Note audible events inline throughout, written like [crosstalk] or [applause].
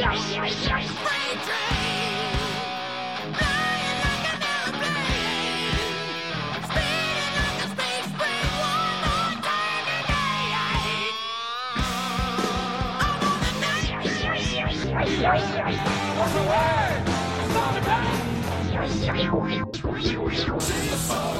Train, flying like dust in the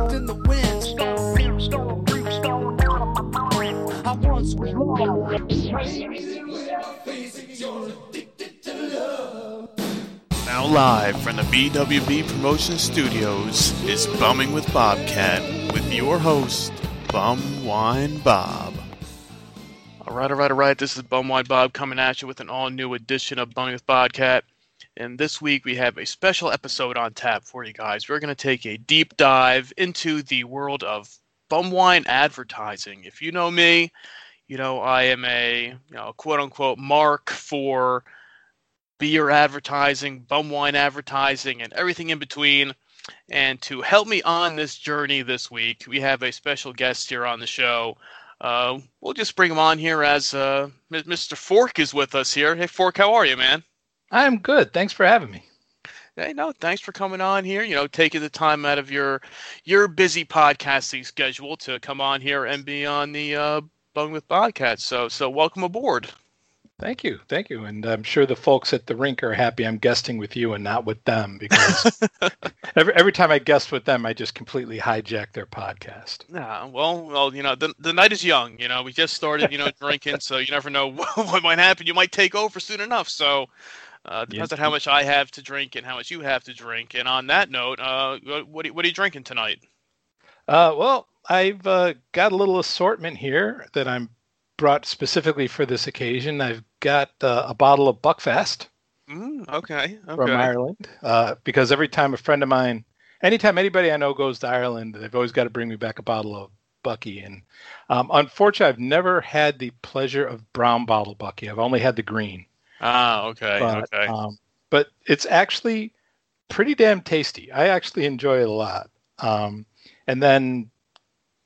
live from the BWB Promotion Studios is Bumming with Bobcat with your host, Bum Wine Bob. All right, all right, all right. This is Bum Wine Bob coming at you with an all-new edition of Bumming with Bobcat. And this week we have a special episode on tap for you guys. We're going to take a deep dive into the world of bum wine advertising. If you know me, you know I am a you know quote unquote mark for beer advertising, bum wine advertising, and everything in between. And to help me on this journey this week, we have a special guest here on the show. Uh, we'll just bring him on here as uh, Mr. Fork is with us here. Hey, Fork, how are you, man? I'm good. Thanks for having me. Hey, no, thanks for coming on here. You know, taking the time out of your your busy podcasting schedule to come on here and be on the uh, Bung with Bobcats. So, so welcome aboard. Thank you, thank you, and I'm sure the folks at the rink are happy I'm guesting with you and not with them because [laughs] every every time I guest with them, I just completely hijack their podcast. Yeah, well, well, you know, the the night is young. You know, we just started, you know, [laughs] drinking, so you never know [laughs] what might happen. You might take over soon enough. So, uh, depends Yeah. on how much I have to drink and how much you have to drink. And on that note, uh, what are, what are you drinking tonight? Uh, well, I've uh, got a little assortment here that I'm brought specifically for this occasion. I've got uh, a bottle of Buckfast Mm, okay, from. Ireland uh, because every time a friend of mine, anytime anybody I know goes to Ireland, they've always got to bring me back a bottle of Bucky. And um, unfortunately, I've never had the pleasure of brown bottle Bucky. I've only had the green. Ah, okay, but, okay. Um, but it's actually pretty damn tasty. I actually enjoy it a lot. Um, and then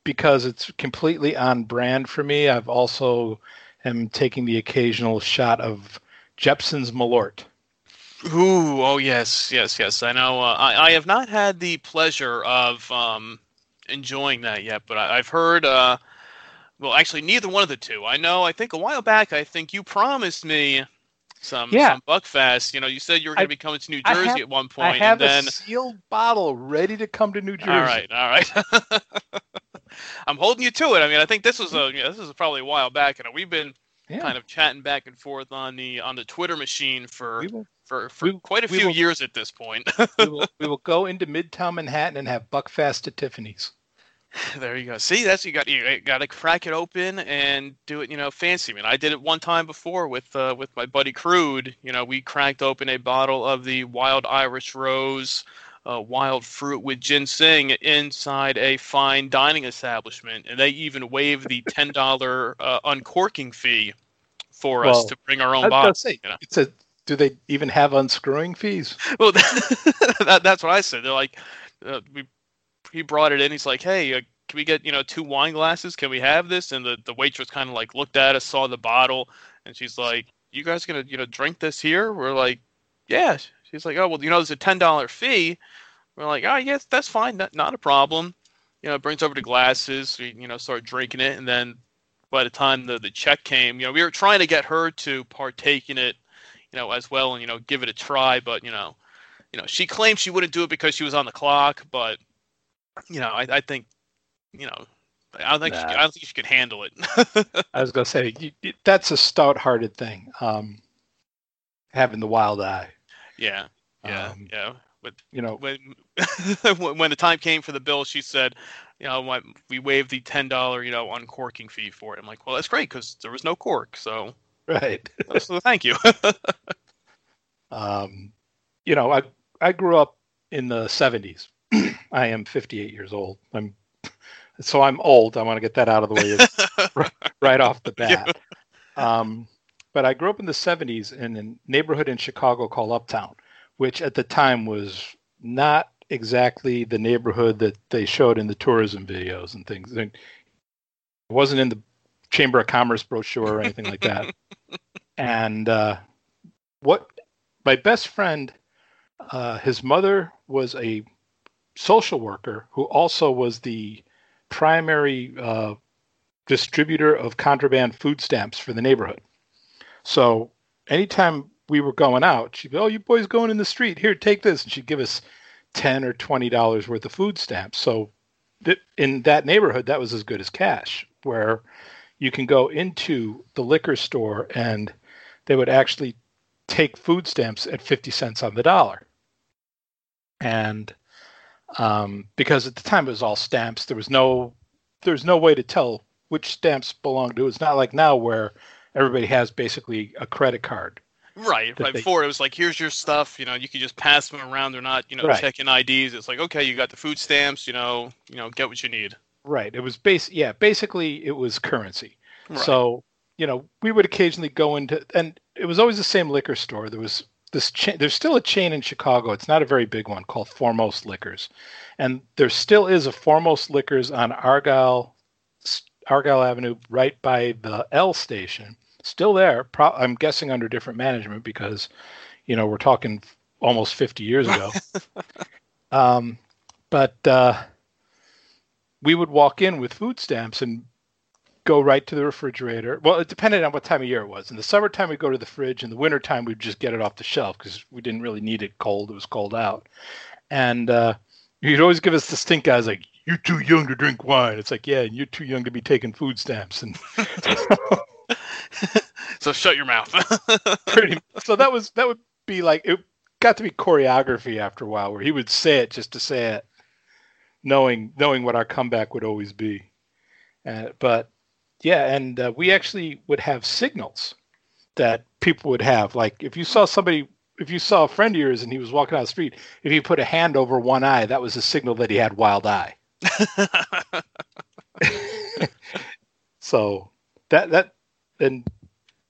because it's completely on brand for me, I've also am taking the occasional shot of Jeppson's Malort. Ooh, oh yes, yes, yes. I know. Uh, I I have not had the pleasure of um, enjoying that yet, but I, I've heard. Uh, well, actually, neither one of the two. I know. I think a while back, I think you promised me some Yeah. some Buckfast. You know, you said you were going to be coming to New Jersey have- at one point. I have and then a sealed bottle ready to come to New Jersey. all right, all right. [laughs] I'm holding you to it. I mean, I think this was a you know, this was probably a while back, and we've been Yeah. kind of chatting back and forth on the on the Twitter machine for for, for we- quite a few will- years at this point. [laughs] we will we will go into Midtown Manhattan and have Buckfast at Tiffany's. There you go. See, that's you got you got to crack it open and do it. You know, fancy. I mean, I did it one time before with uh, with my buddy Crude. You know, we cracked open a bottle of the Wild Irish Rose, uh, wild fruit with ginseng inside a fine dining establishment, and they even waived the ten dollar uh, uncorking fee for us to bring our own was bottle. say, you know. it's a. Do they even have unscrewing fees? [laughs] Well, [laughs] that, that's what I said. They're like, uh, we, he brought it in. He's like, hey, uh, can we get you know two wine glasses? Can we have this? And the the waitress kind of like looked at us, saw the bottle, and she's like, you guys gonna you know drink this here? We're like, yeah. She's like, oh well, you know, there's a ten dollar fee. We're like, oh yes, that's fine, not, not a problem. You know, brings over the glasses. We you know start drinking it, and then by the time the the check came, you know, we were trying to get her to partake in it, you know, as well, and you know, give it a try, but you know you know, she claimed she wouldn't do it because she was on the clock, but you know, I, I think, you know, I don't think she, I don't think she could handle it. [laughs] I was gonna say you- that's a stout-hearted thing. Um, having the wild eye. Yeah, yeah, Um, yeah. But You know, [laughs] when when the time came for the bill, she said, you know, we waived the ten dollar, you know, uncorking fee for it. I'm like, well, that's great because there was no cork, so, [laughs] right? [laughs] so thank you. Um, you know, I I grew up in the 70s. [clears throat] I am 58 years old. I'm so I'm old. I want to get that out of the way right, right off the bat. Um, but I grew up in the 70s in a neighborhood in Chicago called Uptown, which at the time was not exactly the neighborhood that they showed in the tourism videos and things. And It wasn't in the Chamber of Commerce brochure or anything like that. [laughs] And uh, what my best friend, uh, his mother was a social worker who also was the primary uh, distributor of contraband food stamps for the neighborhood. So anytime we were going out, she'd be, "Oh, you boys going in the street? Here, take this," and she'd give us ten or twenty dollars worth of food stamps. So th- in that neighborhood, that was as good as cash, where you can go into the liquor store and they would actually take food stamps at 50 cents on the dollar. And um, because at the time it was all stamps, there was no there's no way to tell which stamps belonged to. It's not like now where everybody has basically a credit card. Right. Right they- before it was like, here's your stuff. You know, you can just pass them around. They're not, you know, Right. checking IDs. It's like, okay, you got the food stamps. You know, you know, get what you need. Right. It was base yeah, basically it was currency. Right. So, you know, we would occasionally go into, and it was always the same liquor store. There was this chain, there's still a chain in Chicago. It's not a very big one called Foremost Liquors. And there still is a Foremost Liquors on Argyle, Argyle Avenue, right by the L station. Still there. Pro- I'm guessing under different management because, you know, we're talking almost 50 years ago. [laughs] um, but uh, we would walk in with food stamps and go right to the refrigerator. Well, it depended on what time of year it was. In the summertime, we'd go to the fridge. In the wintertime, we'd just get it off the shelf because we didn't really need it cold. It was cold out. And uh, you'd always give us the stink eyes like, you're too young to drink wine. It's like, yeah, and you're too young to be taking food stamps. And [laughs] [laughs] [laughs] so shut your mouth. [laughs] pretty, so that was, that would be like, it got to be choreography after a while where he would say it just to say it, knowing, knowing what our comeback would always be. Uh, but yeah, and uh, we actually would have signals that people would have. Like if you saw somebody, if you saw a friend of yours and he was walking down the street, if he put a hand over one eye, that was a signal that he had wild eye. [laughs] So that that and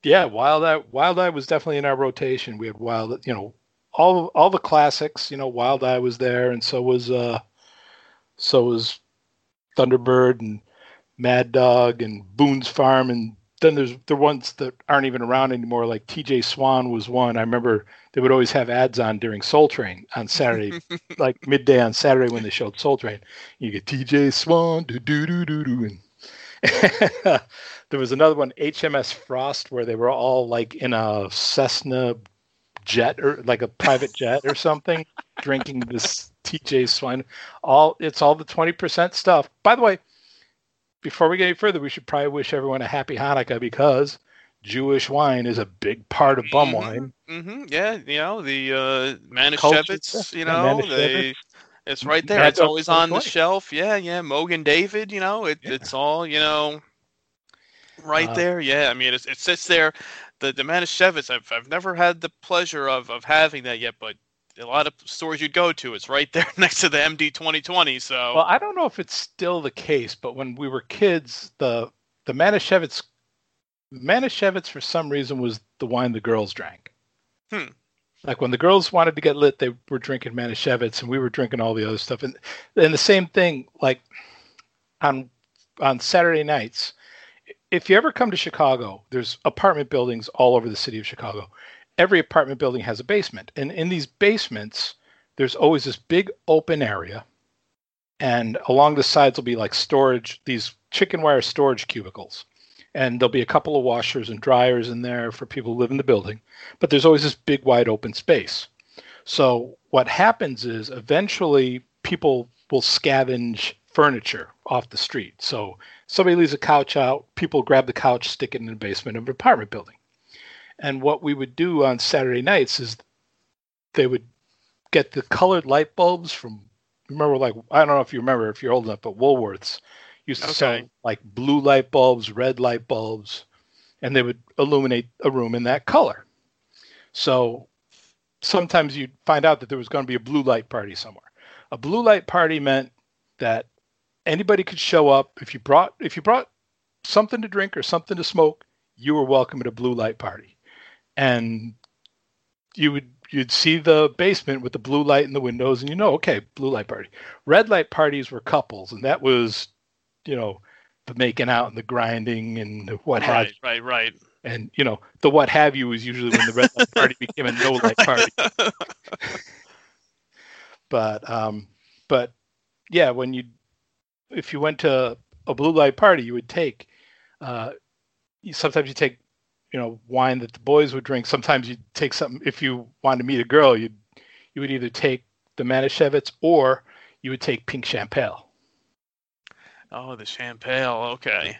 yeah, wild eye, wild eye was definitely in our rotation. We had wild, you know, all all the classics. You know, wild eye was there, and so was uh, so was Thunderbird and Mad Dog and Boone's Farm, and then there's the ones that aren't even around anymore. Like T.J. Swann was one. I remember they would always have ads on during Soul Train on Saturday, [laughs] like midday on Saturday when they showed Soul Train. You get T.J. Swann, do do do do do, and [laughs] there was another one, HMS Frost, where they were all like in a Cessna jet or like a private [laughs] jet or something, drinking this TJ Swine. All it's all the twenty percent stuff. By the way, before we get any further, we should probably wish everyone a happy Hanukkah because Jewish wine is a big part of bum Mhm. wine. hmm Yeah, you know the uh, Manischewitz. You know, they, it's right there. It's always on the shelf. Yeah, yeah. Mogen David. You know, it, Yeah. it's all you know, right Uh, there. Yeah, I mean, it's, it sits there. The the Manischewitz. I've I've never had the pleasure of of having that yet, but a lot of stores you'd go to, it's right there [laughs] next to the MD 2020. So Well, I don't know if it's still the case, but when we were kids, the the Manischewitz Manischewitz for some reason was the wine the girls drank. Hmm. Like when the girls wanted to get lit, they were drinking Manischewitz, and we were drinking all the other stuff. And and the same thing, like on on Saturday nights, if you ever come to Chicago, there's apartment buildings all over the city of Chicago. Every apartment building has a basement, and in these basements, there's always this big open area and along the sides will be like storage these chicken wire storage cubicles and there'll be a couple of washers and dryers in there for people who live in the building but there's always this big wide open space. So what happens is eventually people will scavenge furniture off the street. So somebody leaves a couch out people grab the couch stick it in the basement of an apartment building. And what we would do on saturday nights is they would get the colored light bulbs from remember like I don't know if you remember if you're old enough, but Woolworths used to sell like blue light bulbs, red light bulbs, and they would illuminate a room in that color. So sometimes you'd find out that there was going to be a blue light party somewhere. A blue light party meant that anybody could show up if you brought if you brought something to drink or something to smoke, you were welcome at a blue light party. And you would you'd see the basement with the blue light in the windows and you know, okay, blue light party. Red light parties were couples and that was, you know, the making out and the grinding and the what have Right, right, right. and you know the what have you is usually when the red light party [laughs] became a no light party. [laughs] But um but yeah when you if you went to a blue light party you would take uh you, sometimes you take you know wine that the boys would drink. Sometimes you take something if you wanted to meet a girl you you would either take the Manischewitz or you would take pink champagne Oh, the champagne. Okay.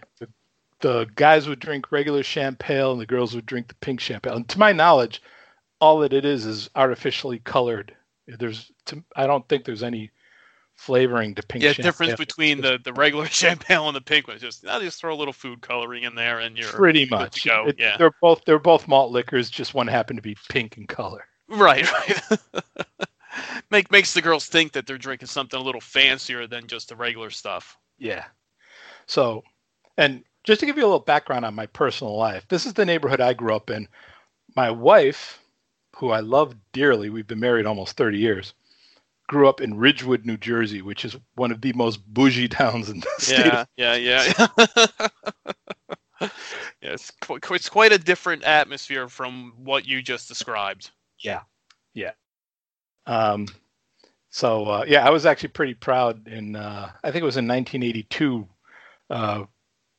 the guys would drink regular champagne and the girls would drink the pink champagne. And to my knowledge, all that it is is artificially colored. There's, to, I don't think there's any flavoring to pink. Yeah, champagne. difference between the, the regular [laughs] champagne and the pink one. Just I'll just throw a little food coloring in there, and you're pretty much. go, It- yeah. they're both they're both malt liquors. Just one happened to be pink in color. right, right. [laughs] Make makes the girls think that they're drinking something a little fancier than just the regular stuff. Yeah. So, and just to give you a little background on my personal life, this is the neighborhood I grew up in. My wife, who I love dearly, we've been married almost 30 years, grew up in Ridgewood, New Jersey, which is one of the most bougie [laughs] towns in the state. Yeah, yeah, yeah. [laughs] yeah, it's, qu- it's quite a different atmosphere from what you just described. Yeah, yeah. Um, so, uh, yeah, I was actually pretty proud in, uh, I think it was in 1982. Uh,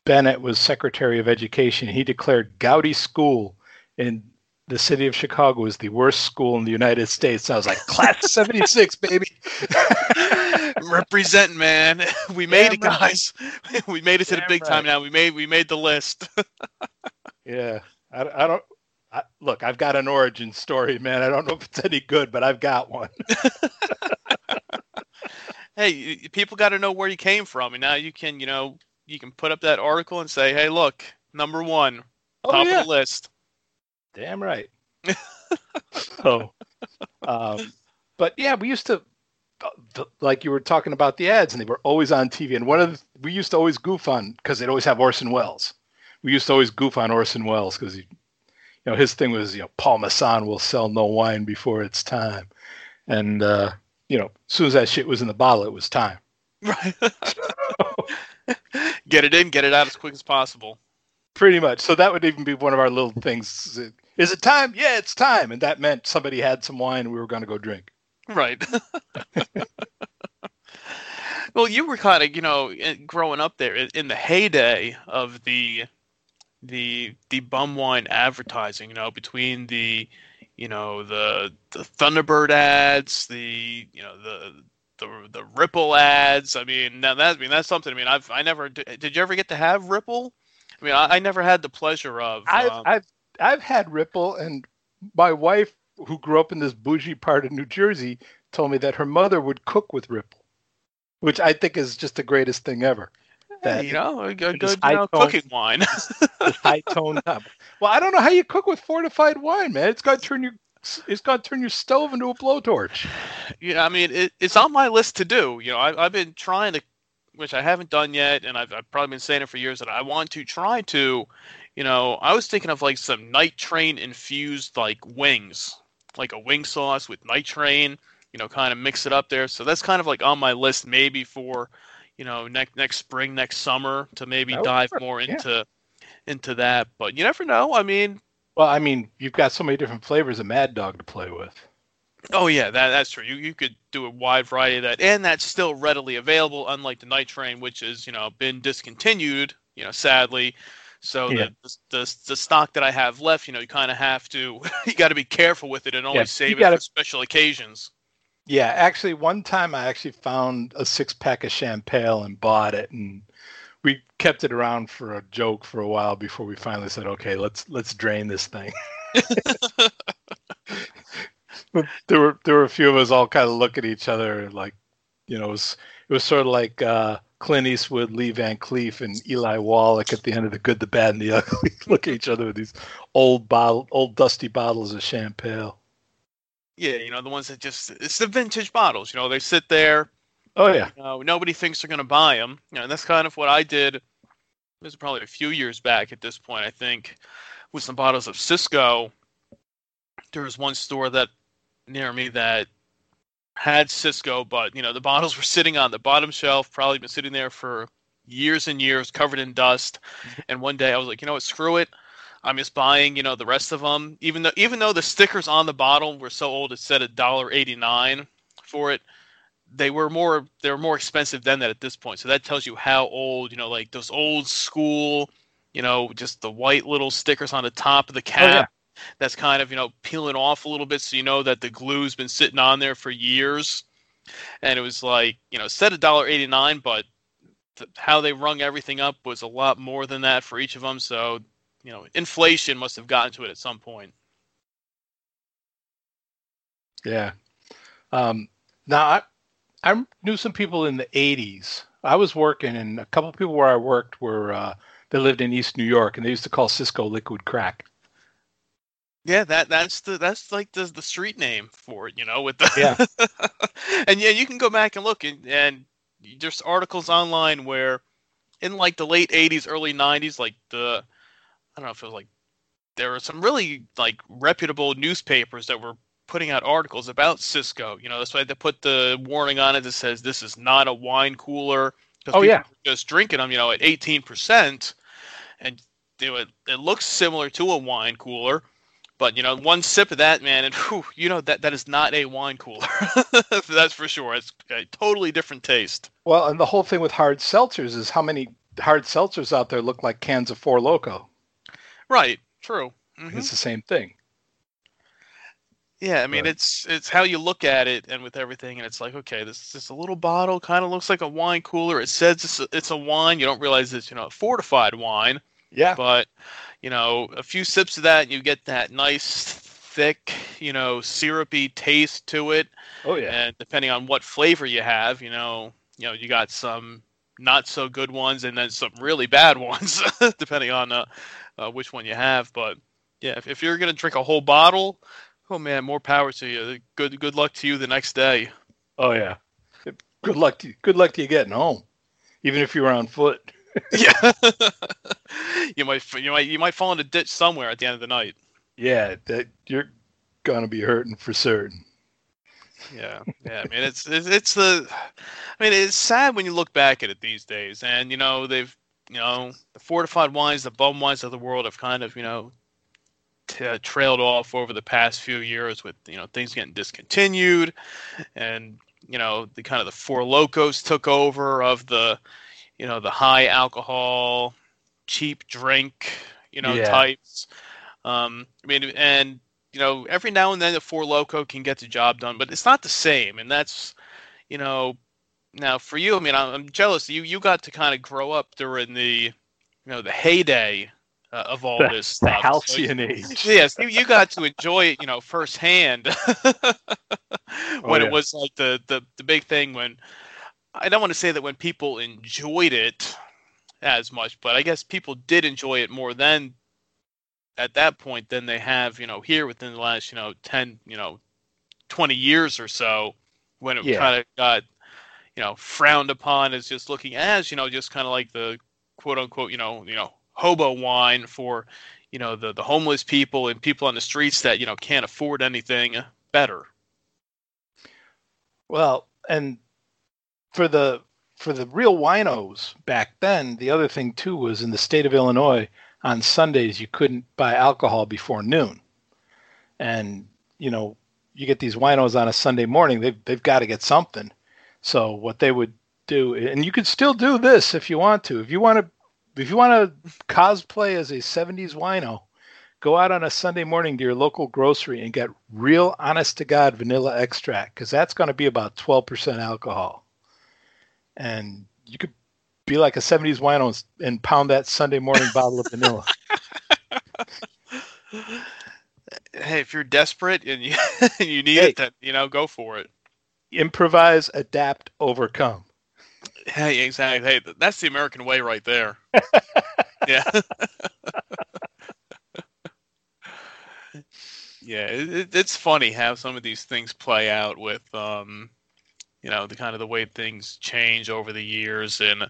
Bennett was Secretary of Education. He declared Goudy School in the city of Chicago was the worst school in the United States. I was like, class 76, [laughs] baby. Representing, man. [laughs] We made it, Damn right. guys. [laughs] we made it to the Damn big time now. We made we made the list. yeah. I, I don't, I, look, I've got an origin story, man. I don't know if it's any good, but I've got one. [laughs] hey, people got to know where you came from, and now you can, you know, you can put up that article and say, hey, look, number one, Oh, top yeah. of the list. Damn right. [laughs] so, um, but yeah, we used to, like you were talking about the ads, and they were always on TV. And one of the, we used to always goof on because they'd always have Orson Welles. We used to always goof on Orson Welles because he, you know, his thing was, you know, Paul Masson will sell no wine before it's time, and uh, you know, as soon as that shit was in the bottle, it was time. Right. [laughs] get it in, get it out as quick as possible. Pretty much. So that would even be one of our little things. Is it time? Yeah, it's time, and that meant somebody had some wine, and we were going to go drink. Right. [laughs] well, you were kind of, you know, growing up there in the heyday of the the the bum wine advertising, you know, between the you know the the Thunderbird ads, the you know the the the Ripple ads. I mean, now that I mean that's something. I mean, I've I never did. Did you ever get to have Ripple? I mean, I, I never had the pleasure of. I've, um, I've I've had Ripple, and my wife, who grew up in this bougie part of New Jersey, told me that her mother would cook with Ripple, which I think is just the greatest thing ever. That you know, a good, you know, cooking wine. high tone [laughs] up. Well, I don't know how you cook with fortified wine, man. It's got to turn your it's got to turn your stove into a blowtorch. Yeah, I mean, it, it's on my list to do. You know, I, I've been trying to, which I haven't done yet, and I've, I've probably been saying it for years that I want to try to. You know, I was thinking of like some night train infused like wings, like a wing sauce with night train. You know, kind of mix it up there. So that's kind of like on my list, maybe for, you know, next next spring, next summer to maybe oh, dive work, more yeah. into into that. But you never know. I mean, Well, I mean, you've got so many different flavors of Mad Dog to play with. Oh yeah, that that's true. You you could do a wide variety of that, and that's still readily available. Unlike the Night Train, which has you know been discontinued, you know, sadly. So Yeah. the, the the stock that I have left, you know, you kind of have to [laughs] you got to be careful with it and only Yeah, save it gotta- for special occasions. Yeah, actually, one time I actually found a six pack of champagne and bought it, and we kept it around for a joke for a while before we finally said, "Okay, let's let's drain this thing." [laughs] There were there were a few of us all kind of look at each other like, you know, it was it was sort of like uh, Clint Eastwood, Lee Van Cleef, and Eli Wallach at the end of the Good, the Bad, and the Ugly. [laughs] look at each other with these old bottle, old dusty bottles of champagne. Yeah, you know the ones that just it's the vintage bottles. You know they sit there. Oh yeah. You know, nobody thinks they're going to buy them. You know, and that's kind of what I did. It was probably a few years back at this point. I think with some bottles of Cisco. There was one store that near me that had Cisco, but you know the [laughs] bottles were sitting on the bottom shelf, probably been sitting there for years and years, covered in dust. And one day I was like, you know what, screw it. I'm just buying, you know, the rest of them. Even though even though the stickers on the bottle were so old, it said a dollar eighty nine for it. They were more they were more expensive than that at this point. So that tells you how old, you know, like those old school, you know, just the white little stickers on the top of the cap. Oh, yeah. That's kind of you know peeling off a little bit, so you know that the glue's been sitting on there for years. And it was like you know, said a dollar eighty nine, but how they rung everything up was a lot more than that for each of them. So you know, inflation must have gotten to it at some point. Yeah. Um, now I, I knew some people in the '80s. I was working, and a couple of people where I worked were uh, they lived in East New York, and they used to call Cisco liquid crack. Yeah, that that's the that's like the the street name for it, you know, with the Yeah. [laughs] and yeah, you can go back and look and and there's articles online where in like the late 80s, early 90s, like the I don't know if it was like there were some really like reputable newspapers that were putting out articles about Cisco. You know, that's why they put the warning on it that says this is not a wine cooler. Oh, people yeah. just drinking them, you know, at 18%, and they would, it looks similar to a wine cooler. But you know, one sip of that, man, and whew, you know that that is not a wine cooler. [laughs] That's for sure. It's a totally different taste. Well, and the whole thing with hard seltzers is how many hard seltzers out there look like cans of Four Loco. Right. True. Mhm. It's the same thing. Yeah, I mean it's it's how you look at it, and with everything, and it's like okay, this this a little bottle kind of looks like a wine cooler. It says it's a, it's a wine. You don't realize it's you know a fortified wine, Yeah. but you know a few sips of that, and you get that nice thick you know syrupy taste to it. Oh yeah. and depending on what flavor you have, you know, you know, you got some not so good ones and then some really bad [laughs] ones, [laughs] depending on uh, uh, which one you have. But yeah, if, if you're gonna drink a whole bottle, oh man, more power to you. Good good luck to you the next day. Oh yeah. Good luck to you. good luck to you getting home, even if you're on foot. [laughs] yeah, you might you might you might fall in a ditch somewhere at the end of the night. Yeah, that you're gonna be hurting for certain. Yeah, yeah. I mean, it's it's, it's the. I mean, it's sad when you look back at it these days, and you know they've you know the fortified wines, the bum wines of the world have kind of you know t- uh, trailed off over the past few years with you know things getting discontinued, and you know the kind of the four locos took over of the you know the high alcohol, cheap drink you know Yeah. types. Um, I mean, and you know, every now and then a Four Loco can get the job done, but it's not the same. And that's, you know, now for you, I mean, I'm, jealous. You you got to kind of grow up during the, you know, the heyday uh, of all The, this the stuff. So- halcyon age. [laughs] yes, you, you got to enjoy it, you know, firsthand. [laughs] when yeah. it was like the, the the big thing when I don't want to say that when people enjoyed it as much, but I guess people did enjoy it more then at that point than they have, you know, here within the last, you know, 10, you know, 20 years or so when it Yeah. kind of got, you know, frowned upon as just looking as, you know, just kind of like the quote unquote, you know, you know, hobo wine for, you know, the the homeless people and people on the streets that, you know, can't afford anything better. Well, and for the for the real winos back then, the other thing too was in the state of Illinois on Sundays you couldn't buy alcohol before noon. And you know, you get these winos on a Sunday morning, they've they've got to get something. So what they would do and you could still do this if you want to. If you want to if you want to cosplay as a 70s wino, go out on a Sunday morning to your local grocery and get real honest to God vanilla extract because that's going to be about 12% alcohol. And you could be like a 70s wino and and pound that Sunday morning bottle of vanilla. Hey, if you're desperate and you [laughs] you need Hey. it, then you know, go for it. Improvise, adapt, overcome. Hey, exactly. Hey, that's the American way right there. [laughs] yeah. [laughs] Yeah, it, it- it's funny how some of these things play out with, um, you know, the kind of the way things change over the years, and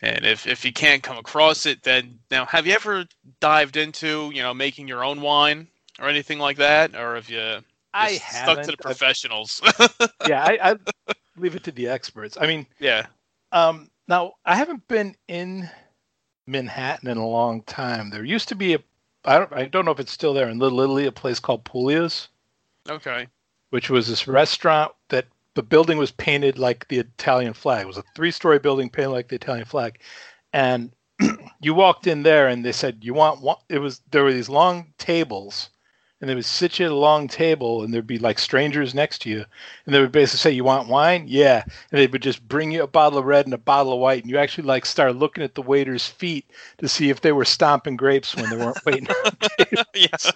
and if if you can't come across it, then now have you ever dived into, you know, making your own wine or anything like that, or have you I stuck to the professionals? [laughs] yeah, I, I leave it to the experts. I mean, yeah. um, now I haven't been in Manhattan in a long time. There used to be a, I don't, I don't know if it's still there in Little Italy, a place called Puglia's, Okay. which was this restaurant that the building was painted like the Italian flag. It was a three-story building painted like the Italian flag, and [clears throat] you walked in there and they said you want. It was there were these long tables, and they would sit you at a long table, and there'd be like strangers next to you, and they would basically say, "You want wine?" Yeah, and they would just bring you a bottle of red and a bottle of white, and you actually like start looking at the waiter's feet to see if they were stomping grapes when they weren't [laughs] waiting. [laughs] yes.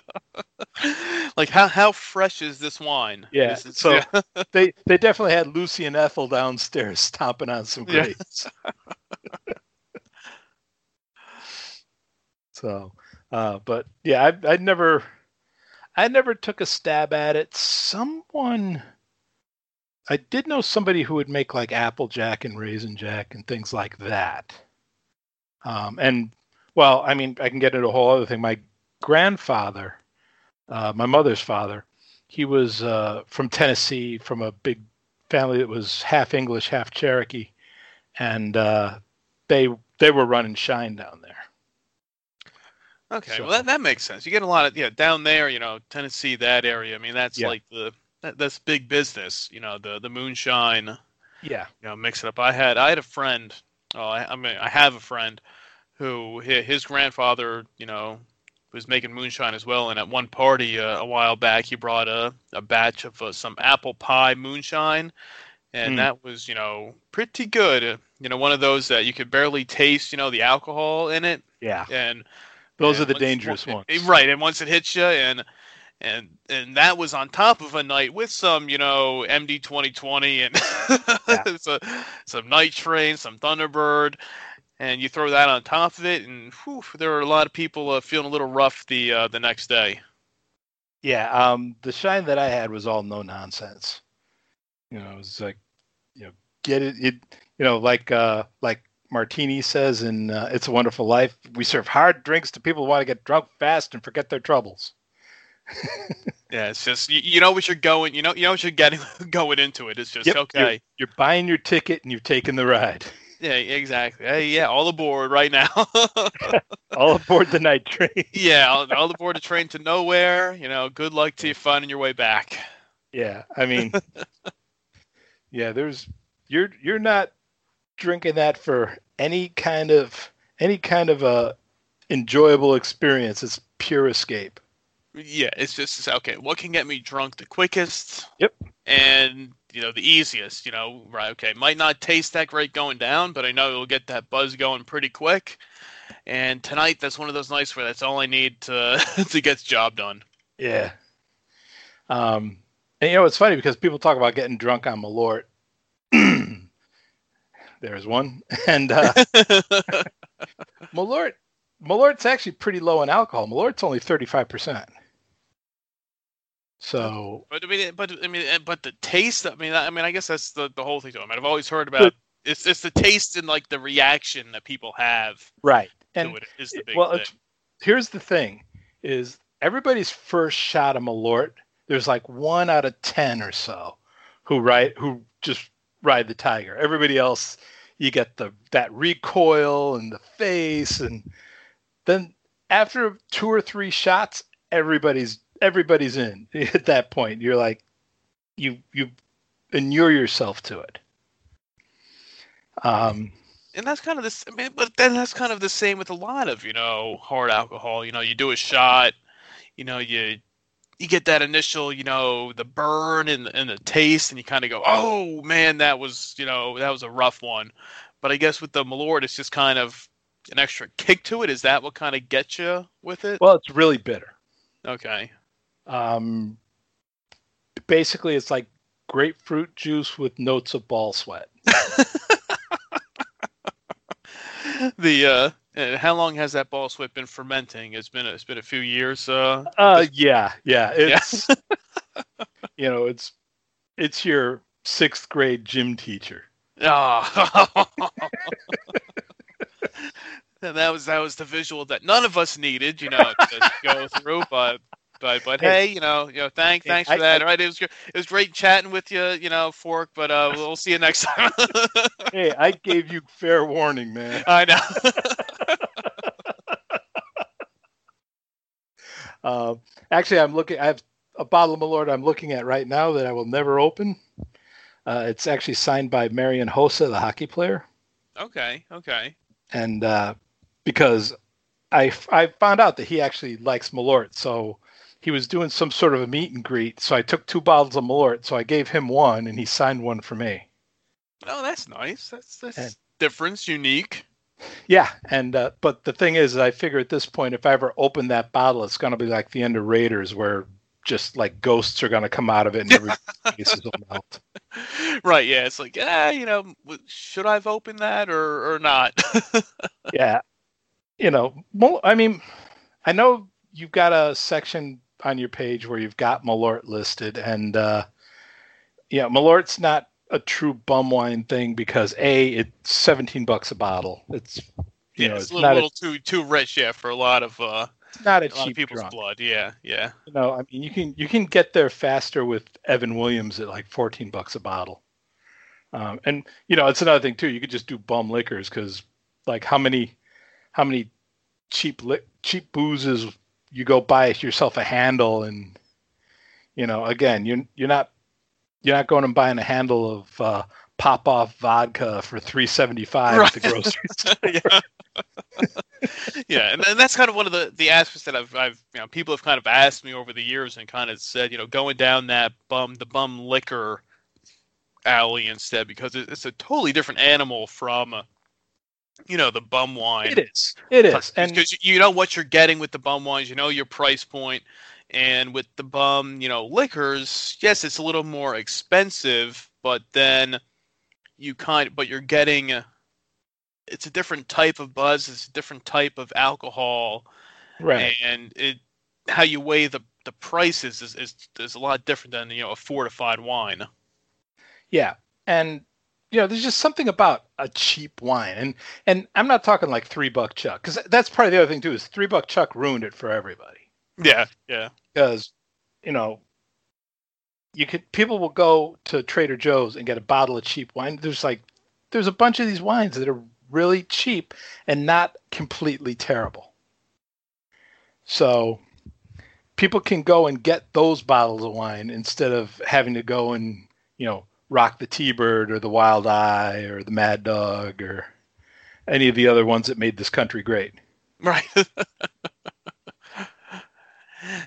[laughs] like how how fresh is this wine? Yeah, is- so- they they definitely had Lucy and Ethel downstairs stomping on some Yeah. grapes. so, uh, but yeah, I I never I never took a stab at it. Someone I did know somebody who would make like Applejack and Raisin Jack and things like that. Um, and well, I mean, I can get into a whole other thing. My grandfather, uh, my mother's father, he was uh, from Tennessee, from a big family that was half English, half Cherokee, and uh, they they were running shine down there. Okay, So- well that, that makes sense. You get a lot of yeah down there, you know, Tennessee, that area. I mean, that's Yeah. like the that, that's big business. You know, the the moonshine. Yeah, You know, mix it up. I had I had a friend. Oh, I, I mean, I have a friend who his grandfather, you know, was making moonshine as well. And at one party uh, a while back, he brought a a batch of uh, some apple pie moonshine, and Mm. that was you know pretty good. You know, one of those that you could barely taste. You know, the alcohol in it yeah. and Those and are the once- dangerous wa- ones. right? And once it hits you, and and and that was on top of a night with some, you know, MD twenty twenty and [laughs] so, some night train, some Thunderbird, and you throw that on top of it, and whew, there were a lot of people uh, feeling a little rough the uh, the next day. Yeah, um, the shine that I had was all no nonsense. You know, it was like, you know, get it, it you know, like uh, like Martini says in uh, "It's a Wonderful Life," we serve hard drinks to people who want to get drunk fast and forget their troubles. [laughs] Yeah, it's just you, you know what you're going, you know, you know what you're getting [laughs] going into it. It's just Yep, okay. You're, you're buying your ticket and you're taking the ride. [laughs] Yeah, exactly. Hey, yeah, all aboard right now. All aboard the night train. yeah, all, all aboard the train to nowhere. You know, good luck to you finding your way back. Yeah, I mean, yeah, there's you're you're not drinking that for any kind of any kind of a enjoyable experience. It's pure escape. Yeah, it's just okay. What can get me drunk the quickest? Yep. And you know the easiest. You know, right? Okay, might not taste that great going down, but I know it'll get that buzz going pretty quick. And tonight, that's one of those nights where that's all I need to [laughs] to get the job done. Yeah. Um, and you know it's funny because people talk about getting drunk on Malort. [clears throat] There's one, [laughs] and uh, [laughs] Malort Malort's actually pretty low in alcohol. Malort's only thirty five percent. So but I mean, but I mean, but the taste. I mean, I I mean, I guess that's the the whole thing. To it. I mean, I've always heard about it's it's the taste and like the reaction that people have right, and it is the big well, thing. it's, here's the thing: is everybody's first shot of Malort. There's like one out of ten or so who ride who just ride the tiger. Everybody else, you get the that recoil and the face, and then after two or three shots, everybody's everybody's in. [laughs] At that point, you're like, you you inure yourself to it. Um, and that's kind of this. I mean, but then that's kind of the same with a lot of you know hard alcohol. You know, you do a shot, you know, you you get that initial, you know, the burn and and the taste, and you kind of go, oh man, that was you know that was a rough one. But I guess with the Malort, it's just kind of an extra kick to it. Is that what kind of gets you with it? well, it's really bitter. Okay. Um, basically, it's like grapefruit juice with notes of ball sweat. [laughs] the uh Uh, how long has that ball sweat been fermenting? It's been a, it's been a few years. Uh, Uh, yeah, yeah. It's [laughs] you know, it's it's your sixth grade gym teacher. Oh. [laughs] And [laughs] that was that was the visual that none of us needed, you know, to go through. But but but hey, you know, you know, thank Hey, thanks for I- that. I- All right, it was it was great chatting with you, you know, Fork. But uh, we'll see you next time. [laughs] Hey, I gave you fair warning, man. I know. [laughs] [laughs] Uh, actually, I'm looking. I have a bottle of Malort I'm looking at right now that I will never open. Uh, it's actually signed by Marian Hossa, the hockey player, okay, okay. and uh, because I I found out that he actually likes Malort, so he was doing some sort of a meet and greet. So I took two bottles of Malort, so I gave him one, and he signed one for me. Oh, that's nice. That's that's And- difference, unique. Yeah, and uh, but the thing is, I figure at this point, if I ever open that bottle, it's going to be like the end of Raiders, where just like ghosts are going to come out of it and every [laughs] faces will melt. Right? Yeah. It's like, yeah, you know, should I've opened that or or not? [laughs] Yeah, you know, I mean, I know you've got a section on your page where you've got Malort listed, and uh, yeah, Malort's not a true bum wine thing because a it's seventeen bucks a bottle. It's you yeah, know, it's it's a little, not little too too rich, yeah, for a lot of uh, a, not a a cheap people's drunk. blood. Yeah, yeah. You know, I mean, you can you can get there faster with Evan Williams at like fourteen bucks a bottle. Um, and you know, it's another thing too. You could just do bum liquors because, like, how many, how many cheap li- cheap boozes you go buy yourself a handle and, you know, again, you're you're not you're not going and buying a handle of uh, Popov vodka for three seventy five at the grocery [laughs] store. yeah. yeah, and, and that's kind of one of the, the aspects that I've, I've you know people have kind of asked me over the years and kind of said you know going down that bum the bum liquor alley instead because it's a totally different animal from uh, you know the bum wine. It is. It is. And because you- know what you're getting with the bum wines, you know your price point, and with the bum, you know liquors, yes, it's a little more expensive, but then you kind, but you're getting, it's a different type of buzz, it's a different type of alcohol, right. and it how you weigh the the prices is, is is a lot different than you know a fortified wine. Yeah, and you know, there's just something about a cheap wine, and and I'm not talking like three buck chuck, because that's probably the other thing too. Is three buck chuck ruined it for everybody? Yeah, yeah, Because you know, you could people will go to Trader Joe's and get a bottle of cheap wine. There's like there's a bunch of these wines that are really cheap and not completely terrible. So people can go and get those bottles of wine instead of having to go and you know rock the T-Bird or the Wild Eye or the Mad Dog or any of the other ones that made this country great. right. [laughs]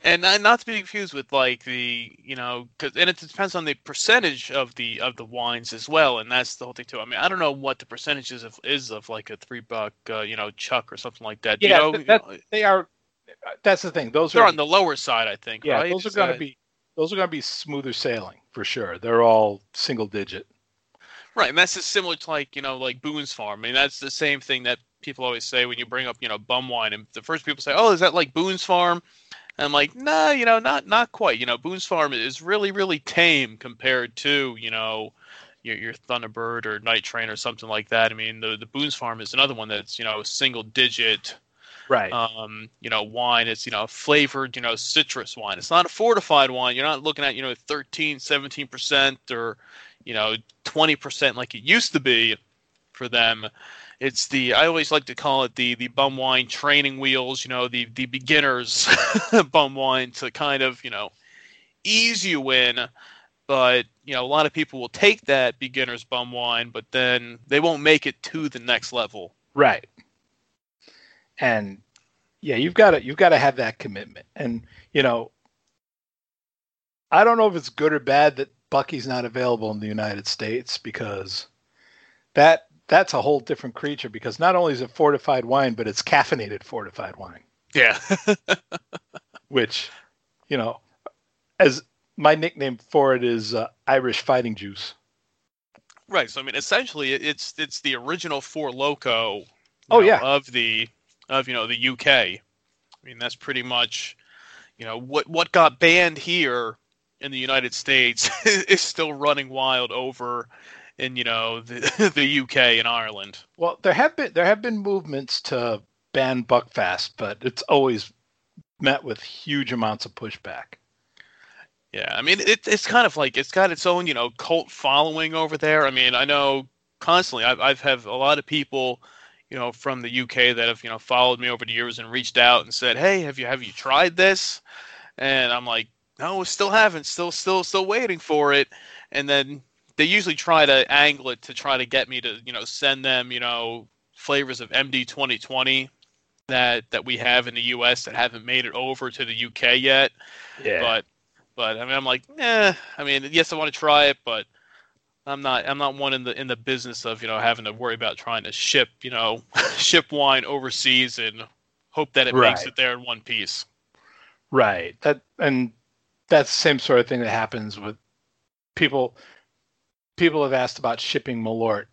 and not, not to be confused with like the you know cause, and it depends on the percentage of the of the wines as well and that's the whole thing too i mean i don't know what the percentages of is of like a three buck uh, you know chuck or something like that Yeah, you know, th- that- They are. That's the thing. Those they're are on the lower side i think yeah. right Those are going to be those are going to be smoother sailing for sure. They're all single digit. Right, and that's just similar to like you know like Boone's Farm. I mean, that's the same thing that people always say when you bring up you know bum wine, and the first people say, "Oh, is that like Boone's Farm?" And I'm like, "Nah, you know, not not quite. You know, Boone's Farm is really really tame compared to you know your your Thunderbird or Night Train or something like that. I mean, the the Boone's Farm is another one that's you know single digit Right. um, you know, wine. It's, you know, flavored, you know, citrus wine. It's not a fortified wine. You're not looking at, you know, 13, 17% or, you know, 20% like it used to be for them. It's the, I always like to call it the, the bum wine training wheels, you know, the, the beginner's [laughs] bum wine to kind of, you know, ease you in. But, you know, a lot of people will take that beginner's bum wine, but then they won't make it to the next level. Right. And yeah, you've got to you've got to have that commitment. And you know, I don't know if it's good or bad that Bucky's not available in the United States because that that's a whole different creature because not only is it fortified wine, but it's caffeinated fortified wine, Yeah. [laughs] which, you know, as my nickname for it is uh, Irish fighting juice. Right. So I mean, essentially, it's it's the original Four Loco. Oh, know, yeah. Of the of you know the UK. I mean, that's pretty much you know what what got banned here in the United States [laughs] is still running wild over in you know the [laughs] the UK and Ireland. Well, there have been there have been movements to ban Buckfast, but it's always met with huge amounts of pushback. Yeah, I mean it, it's kind of like it's got its own you know cult following over there. I mean I know constantly I've I've have a lot of people you know from the UK that have you know followed me over the years and reached out and said hey have you have you tried this and I'm like no still haven't still still still waiting for it and then they usually try to angle it to try to get me to you know send them you know flavors of MD 2020 that that we have in the US that haven't made it over to the UK yet Yeah. but but I mean, I'm like, eh. I mean, yes, I want to try it, but I'm not. I'm not one in the in the business of you know having to worry about trying to ship you know [laughs] ship wine overseas and hope that it makes it there in one piece. Right. That and that's the same sort of thing that happens with people. People have asked about shipping Malort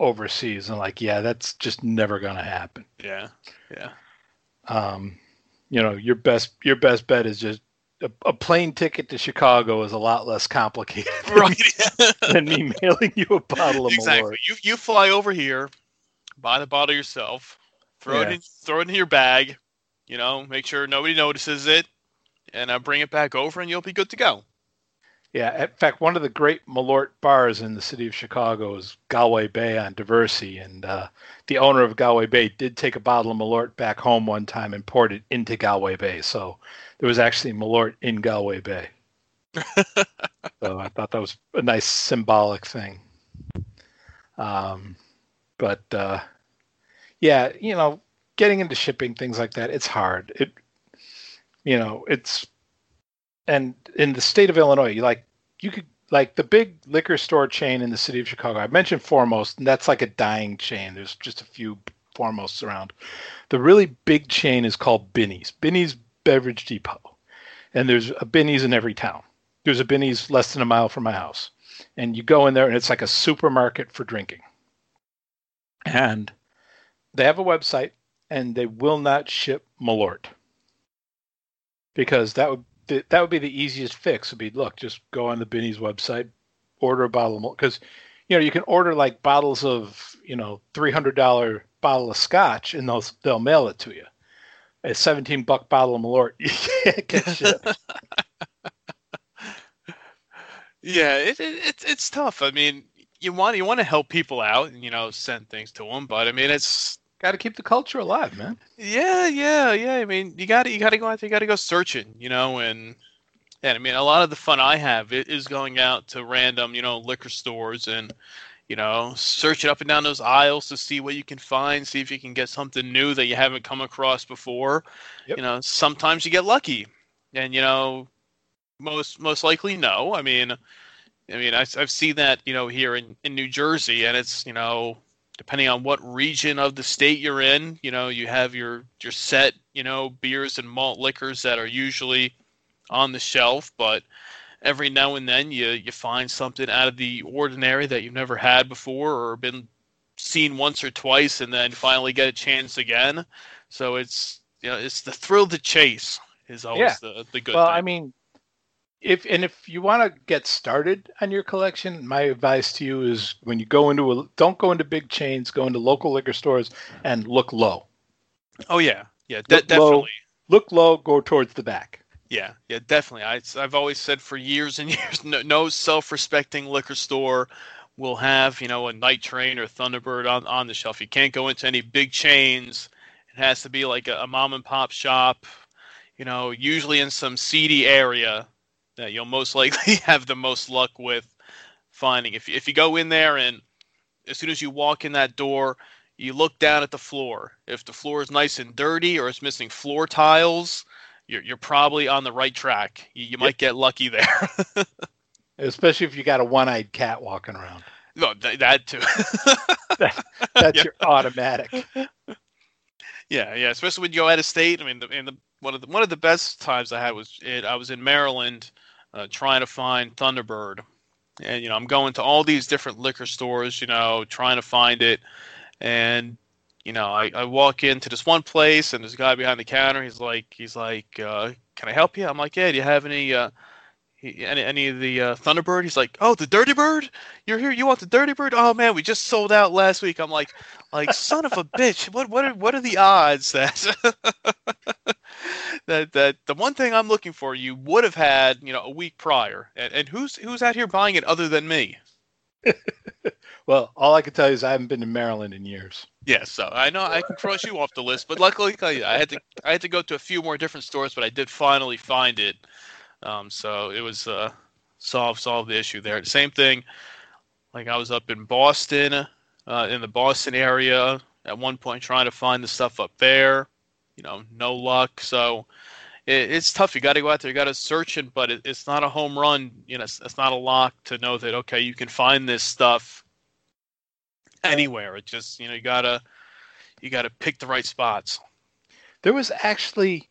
overseas, and like, yeah, that's just never going to happen. Yeah, yeah, Um, you know, your best your best bet is just a, a plane ticket to Chicago is a lot less complicated [laughs] right. than me mailing you a bottle of [laughs] exactly. Malort. You you fly over here, buy the bottle yourself, throw it in throw it in your bag, you know, make sure nobody notices it, and I bring it back over, and you'll be good to go. Yeah, in fact, one of the great Malort bars in the city of Chicago is Galway Bay on Diversey, and uh, the owner of Galway Bay did take a bottle of Malort back home one time and poured it into Galway Bay. So there was actually Malort in Galway Bay. [laughs] so I thought that was a nice symbolic thing. Um, but uh, yeah, you know, getting into shipping things like that, it's hard. It, you know, it's and in the state of Illinois, you like you could like the big liquor store chain in the city of Chicago. I mentioned Foremost, and that's like a dying chain. There's just a few Foremosts around. The really big chain is called Binny's, Binny's Beverage Depot, and there's a Binny's in every town. There's a Binny's less than a mile from my house, and you go in there, and it's like a supermarket for drinking. And they have a website, and they will not ship Malort because that would th- that would be the easiest fix. Would be look, just go on the Binny's website, order a bottle of Malort because you know you can order like bottles of you know three hundred dollar bottle of scotch and they'll they'll mail it to you. A seventeen buck bottle of Malort, you can't get shipped. Yeah, it, it, it's it's tough. I mean, you want you want to help people out and you know send things to them, but I mean it's Got to keep the culture alive, man. yeah, yeah, yeah. I mean, you got to you got to go out there, you got to go searching, you know, and and I mean, a lot of the fun I have is going out to random, you know, liquor stores and you know, search it up and down those aisles to see what you can find, see if you can get something new that you haven't come across before. Yep. You know, sometimes you get lucky, and you know, most most likely no. I mean, I mean, I, I've seen that you know here in in New Jersey, and it's you know depending on what region of the state you're in, you know, you have your your set, you know, beers and malt liquors that are usually on the shelf, but every now and then you you find something out of the ordinary that you've never had before or been seen once or twice and then finally get a chance again. So it's you know, it's the thrill to chase is always Yeah. the the good well, thing. I mean, if and if you want to get started on your collection, my advice to you is when you go into a don't go into big chains, go into local liquor stores and look low. oh yeah. Yeah, de- Look low. definitely. Look low, go towards the back. Yeah, yeah, definitely. I, I've always said for years and [laughs] years, no, no self-respecting liquor store will have, you know, a Night Train or Thunderbird on, on the shelf. You can't go into any big chains. It has to be like a, a mom and pop shop, you know, usually in some seedy area that you'll most [laughs] likely have the most luck with finding. If, if you go in there and as soon as you walk in that door, you look down at the floor. If the floor is nice and dirty or it's missing floor tiles, you're you're probably on the right track. You, you might get lucky there. [laughs] Especially if you got a one-eyed cat walking around. no, th- that too. [laughs] That's [laughs] Yeah. your automatic. yeah, yeah. Especially when you go out of state. I mean, the, and the, one of the one of the best times I had was it, I was in Maryland, uh, trying to find Thunderbird, and you know I'm going to all these different liquor stores, you know, trying to find it, and you know, I, I walk into this one place and there's a guy behind the counter. He's like, he's like, uh, can I help you? I'm like, yeah. Do you have any, uh, any, any of the uh, Thunderbird? He's like, oh, the Dirty Bird. You're here. You want the Dirty Bird? Oh man, we just sold out last week. I'm like, like son of a bitch. What, what are, what are the odds that, [laughs] that, that the one thing I'm looking for you would have had, you know, a week prior, and, and who's, who's out here buying it other than me? [laughs] Well, all I can tell you is I haven't been to Maryland in years. Yeah, so I know I can cross you off the list, but luckily I had to I had to go to a few more different stores, but I did finally find it. Um, so it was uh, solve solve the issue there. The same thing, like I was up in Boston, uh, in the Boston area at one point trying to find the stuff up there. You know, no luck. So it, it's tough. You got to go out there. You got to search it, but it, it's not a home run. You know, it's, it's not a lock to know that okay, you can find this stuff anywhere. It just you know you gotta you gotta pick the right spots. There was actually,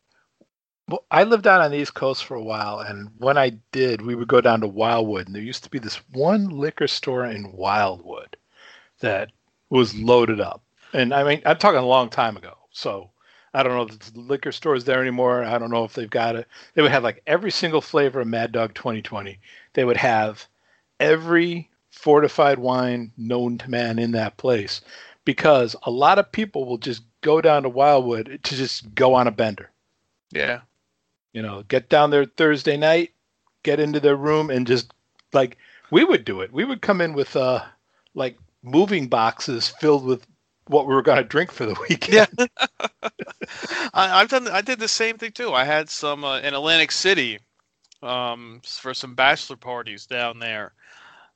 well, I lived out on the East Coast for a while, and when I did, we would go down to Wildwood, and there used to be this one liquor store in Wildwood that was loaded up. And I mean, I'm talking a long time ago, so I don't know if the liquor store is there anymore. I don't know if they've got it. They would have like every single flavor of Mad Dog 2020. They would have every fortified wine known to man in that place because a lot of people will just go down to Wildwood to just go on a bender. Yeah. You know, get down there Thursday night, get into their room and just like we would do it. We would come in with uh like moving boxes filled with what we were going to drink for the [laughs] weekend. Yeah. [laughs] I, I've done. I did the same thing too. I had some uh, in Atlantic City um, for some bachelor parties down there.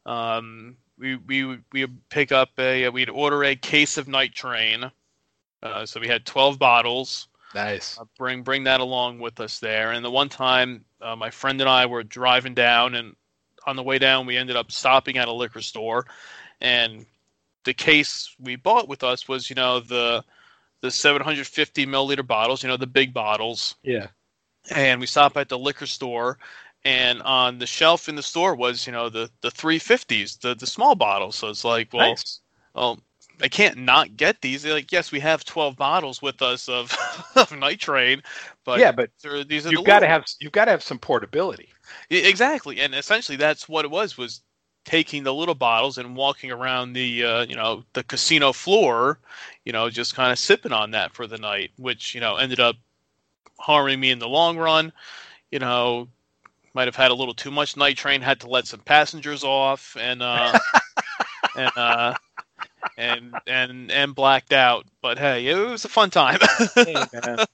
Um, we we would- we would pick up a we'd order a case of night train. Uh, so we had twelve bottles. Nice. Uh, bring bring that along with us there. And the one time, uh, my friend and I were driving down, and on the way down, we ended up stopping at a liquor store, and the case we bought with us was, you know, the the 750 milliliter bottles, you know, the big bottles. Yeah. And we stopped at the liquor store, and on the shelf in the store was, you know, the the 350s, the the small bottles. So it's like, well, nice. well, I can't not get these. They're like, yes, we have 12 bottles with us of, [laughs] of night train, but yeah, but these are you've got to have you've got to have some portability. Exactly, and essentially that's what it was was taking the little bottles and walking around the uh, you know the casino floor, you know, just kind of sipping on that for the night, which you know ended up harming me in the long run. You know, might have had a little too much night train, had to let some passengers off, and uh, [laughs] and uh, and and and blacked out. But hey, it was a fun time. Hey. [laughs]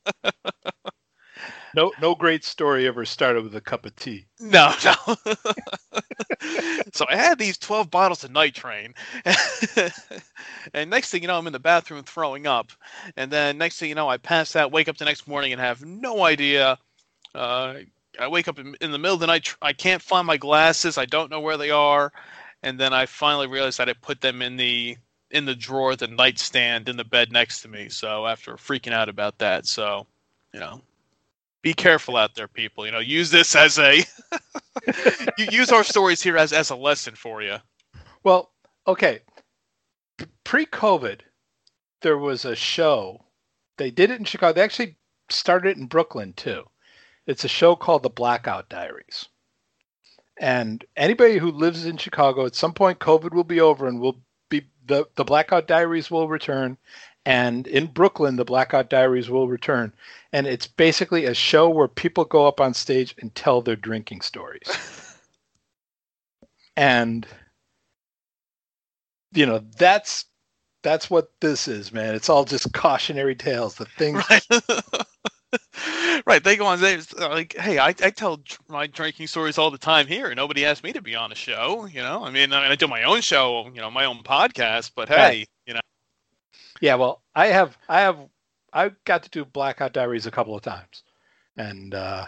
no, no great story ever started with a cup of tea. No, no. [laughs] so I had these 12 bottles of night train. [laughs] and next thing you know, I'm in the bathroom throwing up. And then next thing you know, I pass out, wake up the next morning, and have no idea. Uh, I wake up in, in the middle of the night. I can't find my glasses. I don't know where they are. And then I finally realized that I put them in the in the drawer, the nightstand in the bed next to me. So after freaking out about that, so you know, be careful out there, people. You know, use this as a [laughs] you use our stories here as as a lesson for you. Well, okay. Pre-COVID, there was a show. They did it in Chicago. They actually started it in Brooklyn too. It's a show called The Blackout Diaries. And anybody who lives in Chicago, at some point, COVID will be over, and we'll be the the Blackout Diaries will return. And in Brooklyn, the Blackout Diaries will return. And it's basically a show where people go up on stage and tell their drinking stories. [laughs] and you know that's that's what this is man it's all just cautionary tales the things [laughs] Right. [laughs] right. They go on stage uh, like, hey, I, I tell my drinking stories all the time here, and nobody asked me to be on a show. You know, I mean, I, mean, I do my own show, you know, my own podcast, but hey, Right. you know, yeah well i have i have i got to do blackout diaries a couple of times. And uh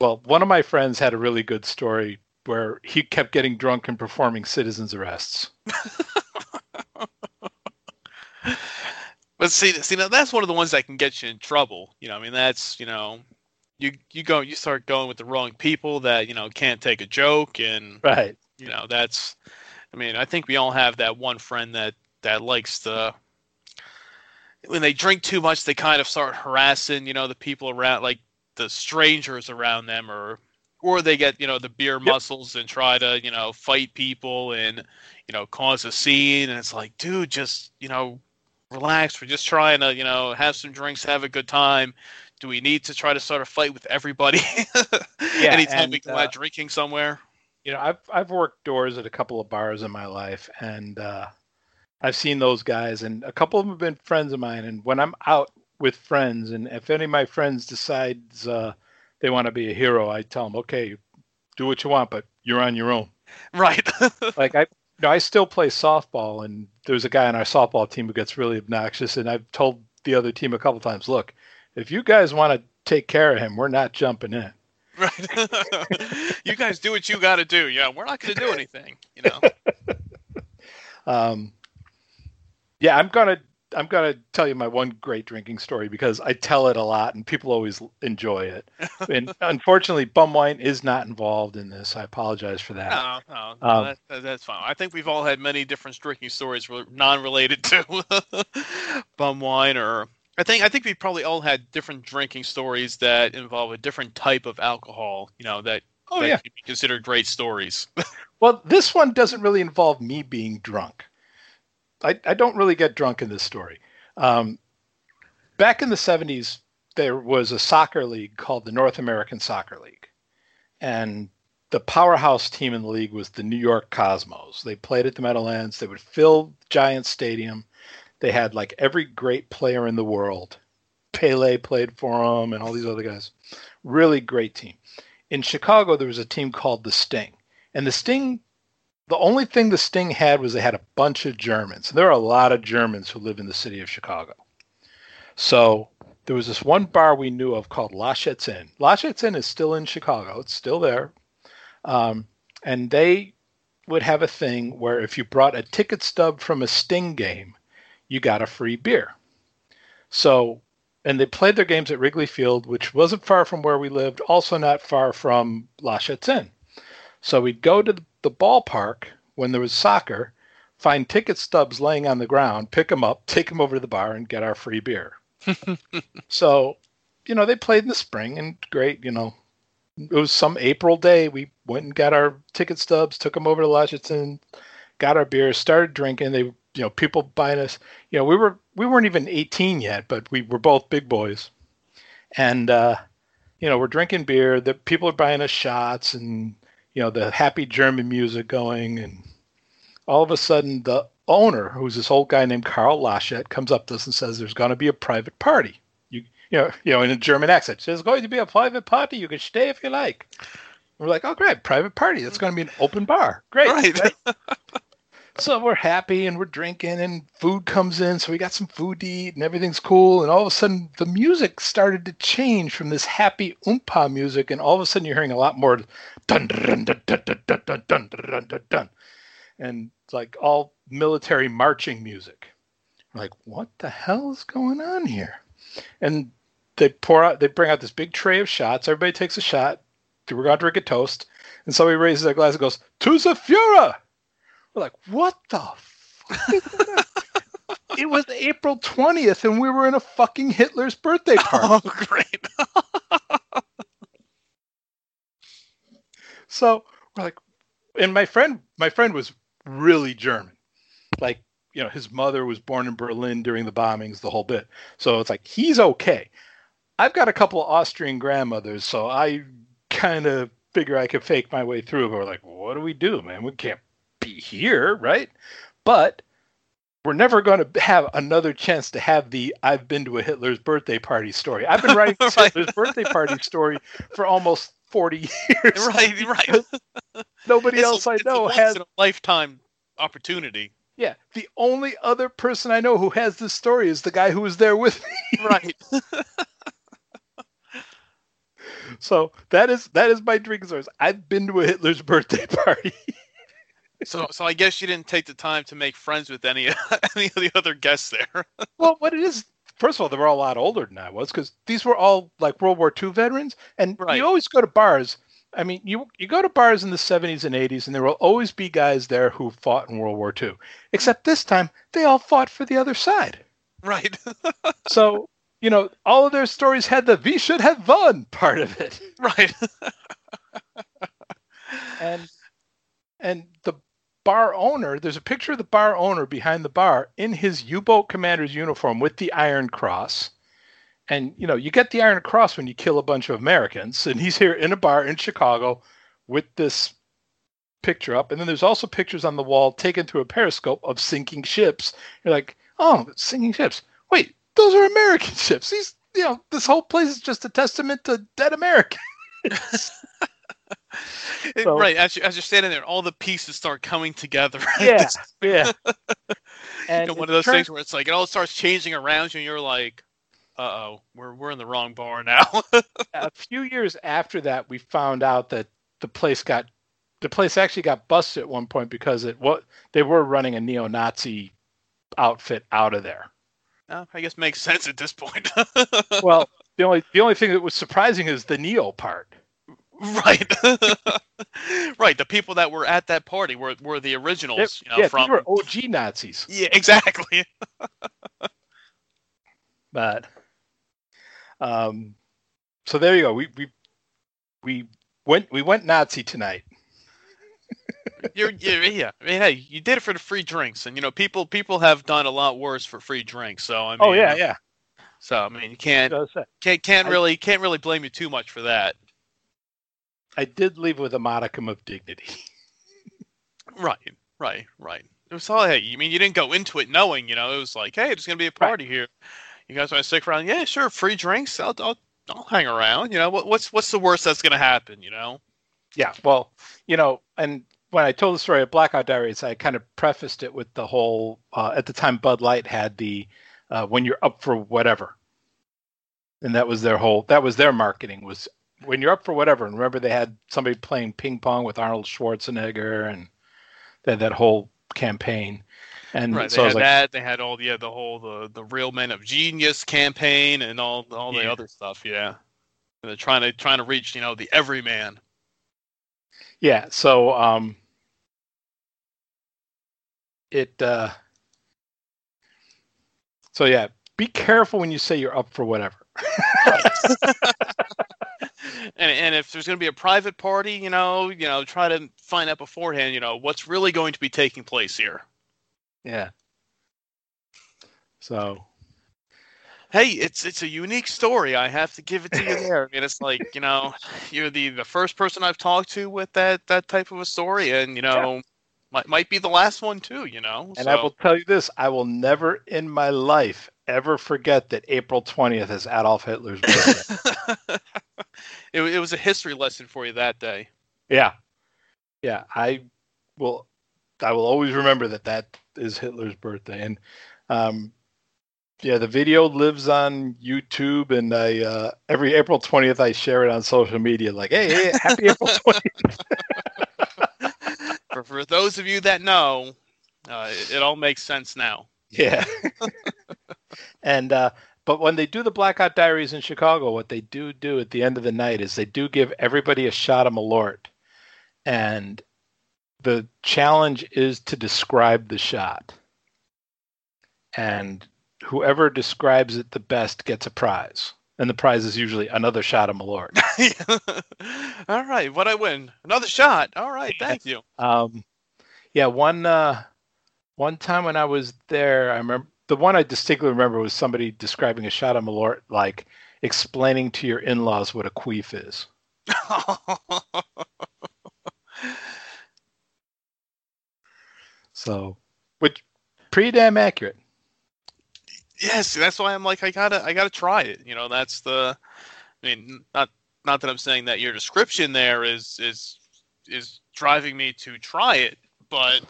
well one of my friends had a really good story where he kept getting drunk and performing citizens arrests. [laughs] But see, see, now that's one of the ones that can get you in trouble. You know, I mean, that's you know, you you go, you start going with the wrong people that you know can't take a joke, and right. you know that's i mean i think we all have that one friend that that likes to when they drink too much, they kind of start harassing, you know, the people around, like the strangers around them, or or they get, you know, the beer muscles and try to, you know, fight people and, you know, cause a scene. And it's like, dude, just, you know, relax. We're just trying to, you know, have some drinks, have a good time. Do we need to try to start a fight with everybody? [laughs] Yeah, Anytime we and, go uh, out drinking somewhere. you know, I've I've worked doors at a couple of bars in my life, and uh, I've seen those guys, and a couple of them have been friends of mine. And when I'm out with friends, and if any of my friends decides uh, they want to be a hero, I tell them, okay, do what you want, but you're on your own. Right. [laughs] Like I, you know, I still play softball, and there's a guy on our softball team who gets really obnoxious, and I've told the other team a couple times, look, if you guys want to take care of him, we're not jumping in. right. [laughs] you guys do what you got to do. Yeah, we're not going to do anything. You know. [laughs] Um, yeah, I'm gonna I'm gonna tell you my one great drinking story because I tell it a lot and people always enjoy it. [laughs] and unfortunately, bum wine is not involved in this. I apologize for that. No, no, no Um, that, that- that's fine. I think we've all had many different drinking stories non-related to [laughs] bum wine, or I think I think we probably all had different drinking stories that involve a different type of alcohol. You know that Oh that yeah. could be considered great stories. [laughs] Well, this one doesn't really involve me being drunk. I, I don't really get drunk in this story. Um, back in the 70s, there was a soccer league called the North American Soccer League. And the powerhouse team in the league was the New York Cosmos. They played at the Meadowlands. They would fill Giant Stadium. They had like every great player in the world. Pele played for them and all these other guys. Really great team. In Chicago, there was a team called the Sting. And the Sting, the only thing the Sting had was they had a bunch of Germans. There are a lot of Germans who live in the city of Chicago. So there was this one bar we knew of called La Laschet's Inn. La Laschet's Inn is still in Chicago. It's still there. Um, and they would have a thing where if you brought a ticket stub from a Sting game, you got a free beer. So, and they played their games at Wrigley Field, which wasn't far from where we lived, also not far from La Laschet's Inn. So we'd go to the ballpark when there was soccer, find ticket stubs laying on the ground, pick them up, take them over to the bar, and get our free beer. [laughs] so, you know, they played in the spring and great, you know. It was some April day. We went and got our ticket stubs, took them over to Lodgeton, got our beer, started drinking. They, you know, people buying us. You know, we were we weren't even 18 yet, but we were both big boys, and uh, you know, we're drinking beer. The people are buying us shots, and you know, the happy German music going, and all of a sudden, the owner, who's this old guy named Carl Laschet, comes up to us and says, "There's going to be a private party." You, you know, you know, in a German accent, "There's going to be a private party. You can stay if you like." We're like, "Oh, great, private party. That's going to be an open bar. Great." Right. So we're happy and we're drinking and food comes in. So we got some food to eat and everything's cool. And all of a sudden the music started to change from this happy oompa music. And all of a sudden you're hearing a lot more dun dun dun dun dun dun dun dun dun dun dun. And like all military marching music. Like, what the hell is going on here? And they pour out, they bring out this big tray of shots. Everybody takes a shot. We're going to drink a toast. And somebody raises their glass and goes, To Fuhrer! We're like, what the it was April 20th and we were in a fucking Hitler's birthday party. oh, great. So we're like, and my friend, my friend was really German. Like, you know, his mother was born in Berlin during the bombings, the whole bit. So it's like, he's okay. I've got a couple of Austrian grandmothers, so I kind of figure I could fake my way through. But we're like, what do we do, man? We can't be here, right? But we're never going to have another chance to have the I've been to a Hitler's birthday party story. I've been writing [laughs] this Right. Hitler's birthday party story for almost 40 [laughs] years. right, [laughs] right. Nobody else I know has. a lifetime opportunity. Yeah, the only other person I know who has this story is the guy who was there with me. [laughs] Right. So that is that is my drinking source. I've been to a Hitler's birthday party. so, so I guess you didn't take the time to make friends with any any of the other guests there. well, what it is, first of all, they were all a lot older than I was because these were all like World War II veterans, and Right. you always go to bars. I mean, you you go to bars in the 70s and 80s, and there will always be guys there who fought in World War II. Except this time, they all fought for the other side. Right. [laughs] So, you know, all of their stories had the "we should have won" part of it, right. [laughs] and and the bar owner. There's a picture of the bar owner behind the bar in his U-boat commander's uniform with the Iron Cross. And you know, you get the Iron Cross when you kill a bunch of Americans, and he's here in a bar in Chicago with this picture up. And then there's also pictures on the wall taken through a periscope of sinking ships. You're like, oh, sinking ships. Wait, those are American [laughs] ships. These, you know, this whole place is just a testament to dead Americans. [laughs] So- right. As, you, as you're standing there, all the pieces start coming together. [laughs] Right? Yeah, yeah. [laughs] you And know, one of those turns- things where it's like it all starts changing around you, and you're like, "Uh oh, we're we're in the wrong bar now." [laughs] a few years after that, we found out that the place got the place actually got busted at one point because it what they were running a neo-Nazi outfit out of there. Uh, I guess makes sense at this point. Well, the only the only thing that was surprising is the neo part. Right, [laughs] right. The people that were at that party were were the originals, you know, yeah, from were OG Nazis. [laughs] yeah, exactly. [laughs] But um, so there you go. We we we went we went Nazi tonight. You're, you're yeah. I mean, hey, you did it for the free drinks, and you know, people people have done a lot worse for free drinks. So I mean, Oh yeah, yeah. So I mean, you can't can't can't really can't really blame you too much for that. I did leave with a modicum of dignity. [laughs] Right, right, right. It was all hey. you mean, you didn't go into it knowing, you know, it was like, hey, there's gonna be a party here. You guys want to stick around? Yeah, sure. Free drinks. I'll, I'll, I'll hang around. You know, what, what's what's the worst that's gonna happen? You know. Yeah, well, you know, and when I told the story of Blackout Diaries, I kind of prefaced it with the whole. Uh, at the time, Bud Light had the uh, "when you're up for whatever," and that was their whole. That was their marketing was when you're up for whatever. And remember, they had somebody playing ping pong with Arnold Schwarzenegger, and they had that whole campaign. And Right. so they had like, that. They had all yeah, the whole the the real men of genius campaign and all all the Yeah. other stuff. Yeah. And they're trying to trying to reach you know the everyman. yeah. So um, it. uh So yeah, be careful when you say you're up for whatever. [laughs] [laughs] and and if there's going to be a private party, you know, you know, try to find out beforehand, you know, what's really going to be taking place here. Yeah. So Hey, it's it's a unique story. I have to give it to you [laughs] there. I mean, it's like you know, you're the the first person I've talked to with that that type of a story, and you know, might might be the last one too. You know, And so, I will tell you this: I will never in my life ever forget that April twentieth is Adolf Hitler's [laughs] birthday. [laughs] it, it was a history lesson for you that day. yeah, yeah. I will. I will always remember that that is Hitler's birthday, and um, yeah, the video lives on YouTube, and I uh, every April twentieth I share it on social media, like, hey, hey happy April [laughs] twentieth. for for those of you that know, uh, it, it all makes sense now. Yeah. [laughs] and uh but when they do the Blackout Diaries in Chicago, what they do do at the end of the night is they do give everybody a shot of Malort. And the challenge is to describe the shot. And whoever describes it the best gets a prize. And the prize is usually another shot of Malort. [laughs] all right, what I win? Another shot. All right, [laughs] thank you. Um, yeah, one uh, one time when I was there, I remember the one I distinctly remember was somebody describing a shot of Malort like explaining to your in-laws what a queef is. [laughs] So, which pretty damn accurate. yes, that's why I'm like I gotta I gotta try it. You know, that's the. I mean, not not that I'm saying that your description there is is is driving me to try it, but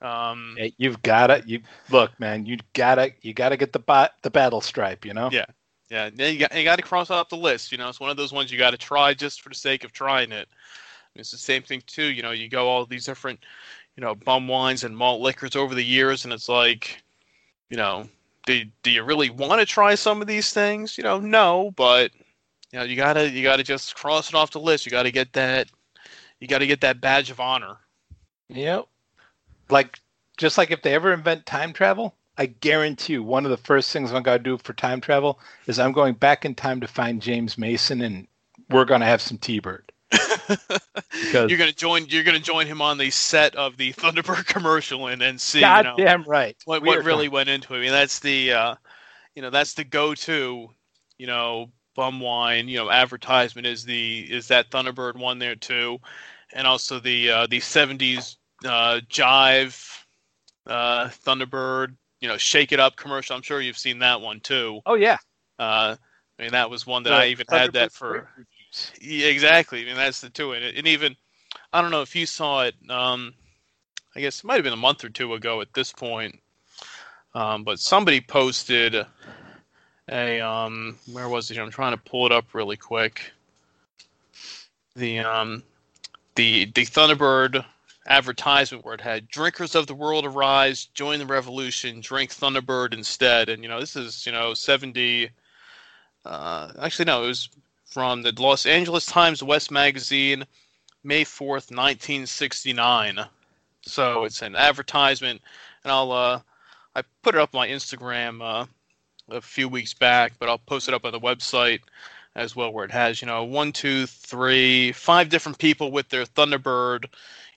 um, Hey, You've got to you look, man. You gotta you gotta get the bat the battle stripe. You know. Yeah. yeah, you got you got to cross off the list. You know, it's one of those ones you got to try just for the sake of trying it. It's the same thing too. You know, you go all these different, you know, bum wines and malt liquors over the years, and it's like, you know, do do you really want to try some of these things? You know, no, but you know, you gotta you gotta just cross it off the list. You got to get that, you got to get that badge of honor. Yep. Like just like if they ever invent time travel, I guarantee you, one of the first things I'm going to do for time travel is I'm going back in time to find James Mason, and we're going to have some T-Bird. Because [laughs] you're gonna join. You're gonna join him on the set of the Thunderbird [laughs] commercial and and see. you know, goddamn right. what We what really going- went into it. I mean, that's the uh, you know that's the go-to you know bum wine you know advertisement is the is that Thunderbird one there too, and also the uh, the '70s uh, jive uh, Thunderbird you know shake it up commercial. I'm sure you've seen that one too. Oh yeah. Uh, I mean that was one that The I even had that for. Yeah, exactly. I mean, that's the two, and, it, and even I don't know if you saw it. Um, I guess it might have been a month or two ago at this point. Um, but somebody posted a um, where was it? I'm trying to pull it up really quick. The um, the the Thunderbird advertisement where it had drinkers of the world arise, join the revolution, drink Thunderbird instead. And you know, this is you know 70. Uh, actually, no, it was from the Los Angeles Times West magazine, May 4th, 1969. So it's an advertisement, and I'll uh, I put it up on my Instagram uh, a few weeks back, but I'll post it up on the website as well, where it has you know one, two, three, five different people with their Thunderbird,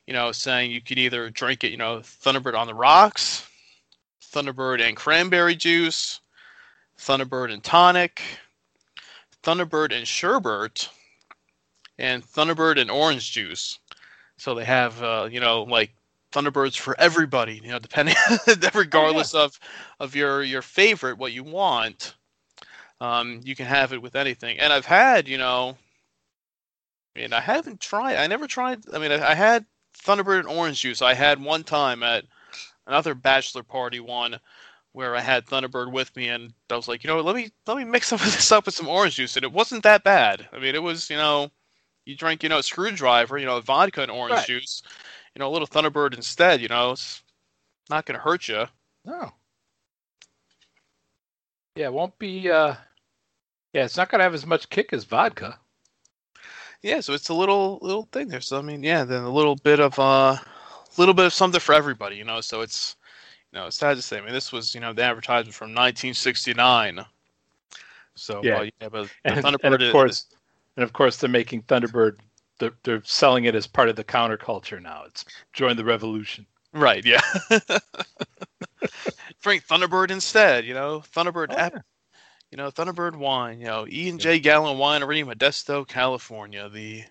you know, saying you could either drink it, you know, Thunderbird on the rocks, Thunderbird and cranberry juice, Thunderbird and tonic, Thunderbird and sherbet, and Thunderbird and orange juice. So they have, uh, you know, like Thunderbirds for everybody. You know, depending, [laughs] regardless of of your your favorite, what you want, um, you can have it with anything. And I've had, you know, I mean, I haven't tried. I never tried. I mean, I, I had Thunderbird and orange juice. I had one time at another bachelor party one where I had Thunderbird with me, and I was like, you know, let me let me mix [laughs] some of this up with some orange juice, and it wasn't that bad. I mean, it was, you know, you drink, you know, a screwdriver, you know, vodka and orange Right. juice, you know, a little Thunderbird instead. You know, it's not going to hurt you. No. Yeah, it won't be. uh Yeah, it's not going to have as much kick as vodka. Yeah, so it's a little little thing there. So I mean, yeah, then a little bit of uh, little bit of something for everybody, you know. So it's, you know, it's sad to say. I mean, this was, you know, the advertisement from 1969. So Yeah. uh, yeah, but And, and Thunderbird of is- course, and of course, they're making Thunderbird. They're, they're selling it as part of the counterculture now. It's join the revolution. Right, yeah. [laughs] Drink Thunderbird instead, you know. Thunderbird Oh, app, you know, Thunderbird wine, you know, E and J Gallo Winery, in Modesto, California, the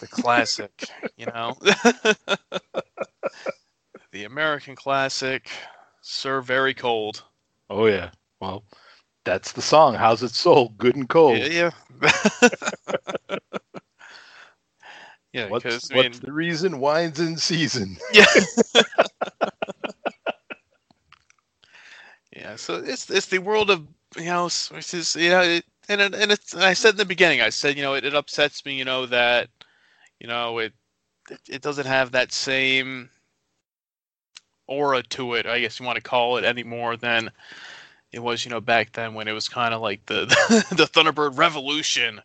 the classic, you know. [laughs] the American classic, served very cold. Oh yeah. Well, that's the song. How's it sold? Good and cold. Yeah, yeah. [laughs] yeah, what's I mean, what's the reason? Wine's in season. [laughs] Yeah. yeah. So it's it's the world of you know it's just, you know it, and it, and it's and I said in the beginning I said you know it, it upsets me you know that you know it it, it doesn't have that same aura to it I guess you want to call it any more than it was you know back then when it was kind of like [laughs] the the Thunderbird Revolution.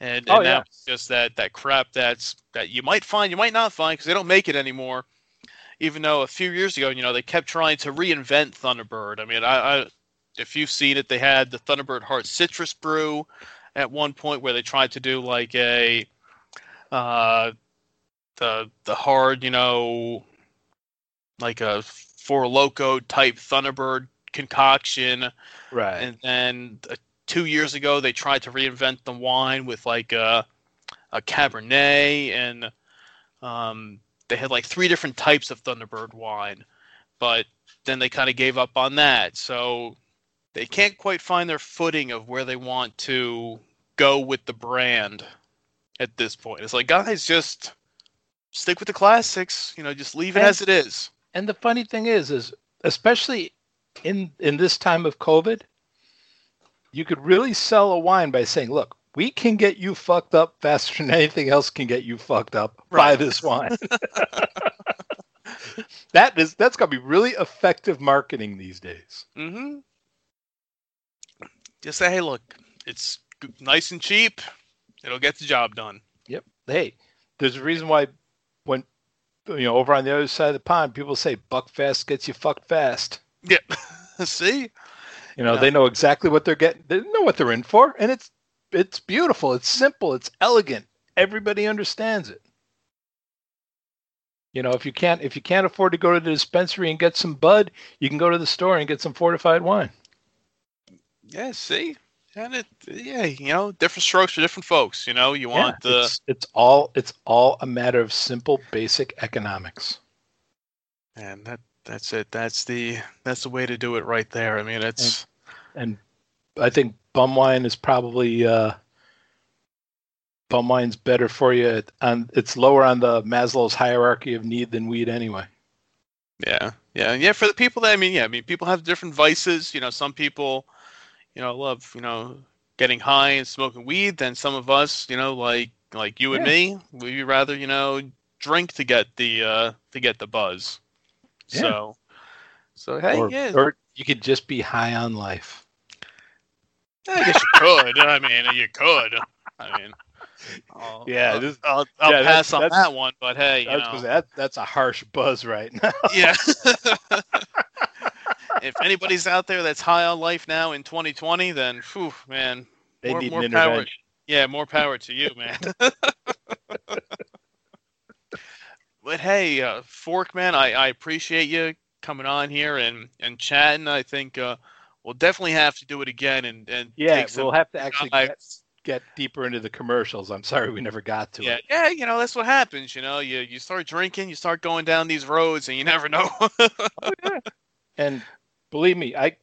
And, oh, and Oh, now yeah. it's just that that crap that's that you might find you might not find because they don't make it anymore even though a few years ago, you know, they kept trying to reinvent Thunderbird. I mean, I, I if you've seen it, they had the Thunderbird Heart Citrus Brew at one point where they tried to do like a uh, the the hard, you know, like a Four Loko type Thunderbird concoction. Right. And then uh, two years ago, they tried to reinvent the wine with like a, a Cabernet, and um, they had like three different types of Thunderbird wine. But then they kind of gave up on that. So they can't quite find their footing of where they want to go with the brand at this point. It's like, guys, just stick with the classics. You know, just leave it And- as it is. And the funny thing is, is especially in in this time of COVID, you could really sell a wine by saying, "Look, we can get you fucked up faster than anything else can get you fucked up. Buy Right. this wine." [laughs] that is that's gonna be really effective marketing these days. Mm-hmm. Just say, hey, look, it's nice and cheap. It'll get the job done. Yep. Hey, there's a reason why when you know over on the other side of the pond, people say "Buckfast gets you fucked fast." Yep. [laughs] See? You know, Yeah. they know exactly what they're getting. They know what they're in for, and it's it's beautiful. It's simple. It's elegant. Everybody understands it. You know, if you can't if you can't afford to go to the dispensary and get some bud, you can go to the store and get some fortified wine. Yeah, see? And it yeah, you know, different strokes for different folks. You know, you want yeah, the it's, it's all it's all a matter of simple basic economics. and that that's it. That's the that's the way to do it right there. I mean it's And I think bum wine is probably uh bum wine's better for you and it's lower on the Maslow's hierarchy of need than weed anyway. Yeah, yeah, yeah. For the people that I mean, yeah, I mean, people have different vices. You know, some people, you know, love you know getting high and smoking weed. Then some of us, you know, like like you and me, we'd rather you know drink to get the uh to get the buzz. Yeah. So, so hey, or, yeah, or you could just be high on life. I guess you could. I mean, you could. I mean, I'll, [laughs] Yeah, I'll, this- I'll, I'll yeah, pass on that one. But hey, you That's, know, that, that's a harsh buzz right now. yeah. [laughs] [laughs] if anybody's out there that's high on life now in 2020, then whew, man, They more, need more power. Yeah, more power to you, man. [laughs] but hey, uh, Fork man, I, I appreciate you coming on here and and chatting. I think uh, we'll definitely have to do it again and and Yeah, we'll have to actually get, get deeper into the commercials. I'm sorry we never got to Yeah, it. yeah, you know that's what happens. You know, you you start drinking, you start going down these roads, and you never know. [laughs] And believe me, I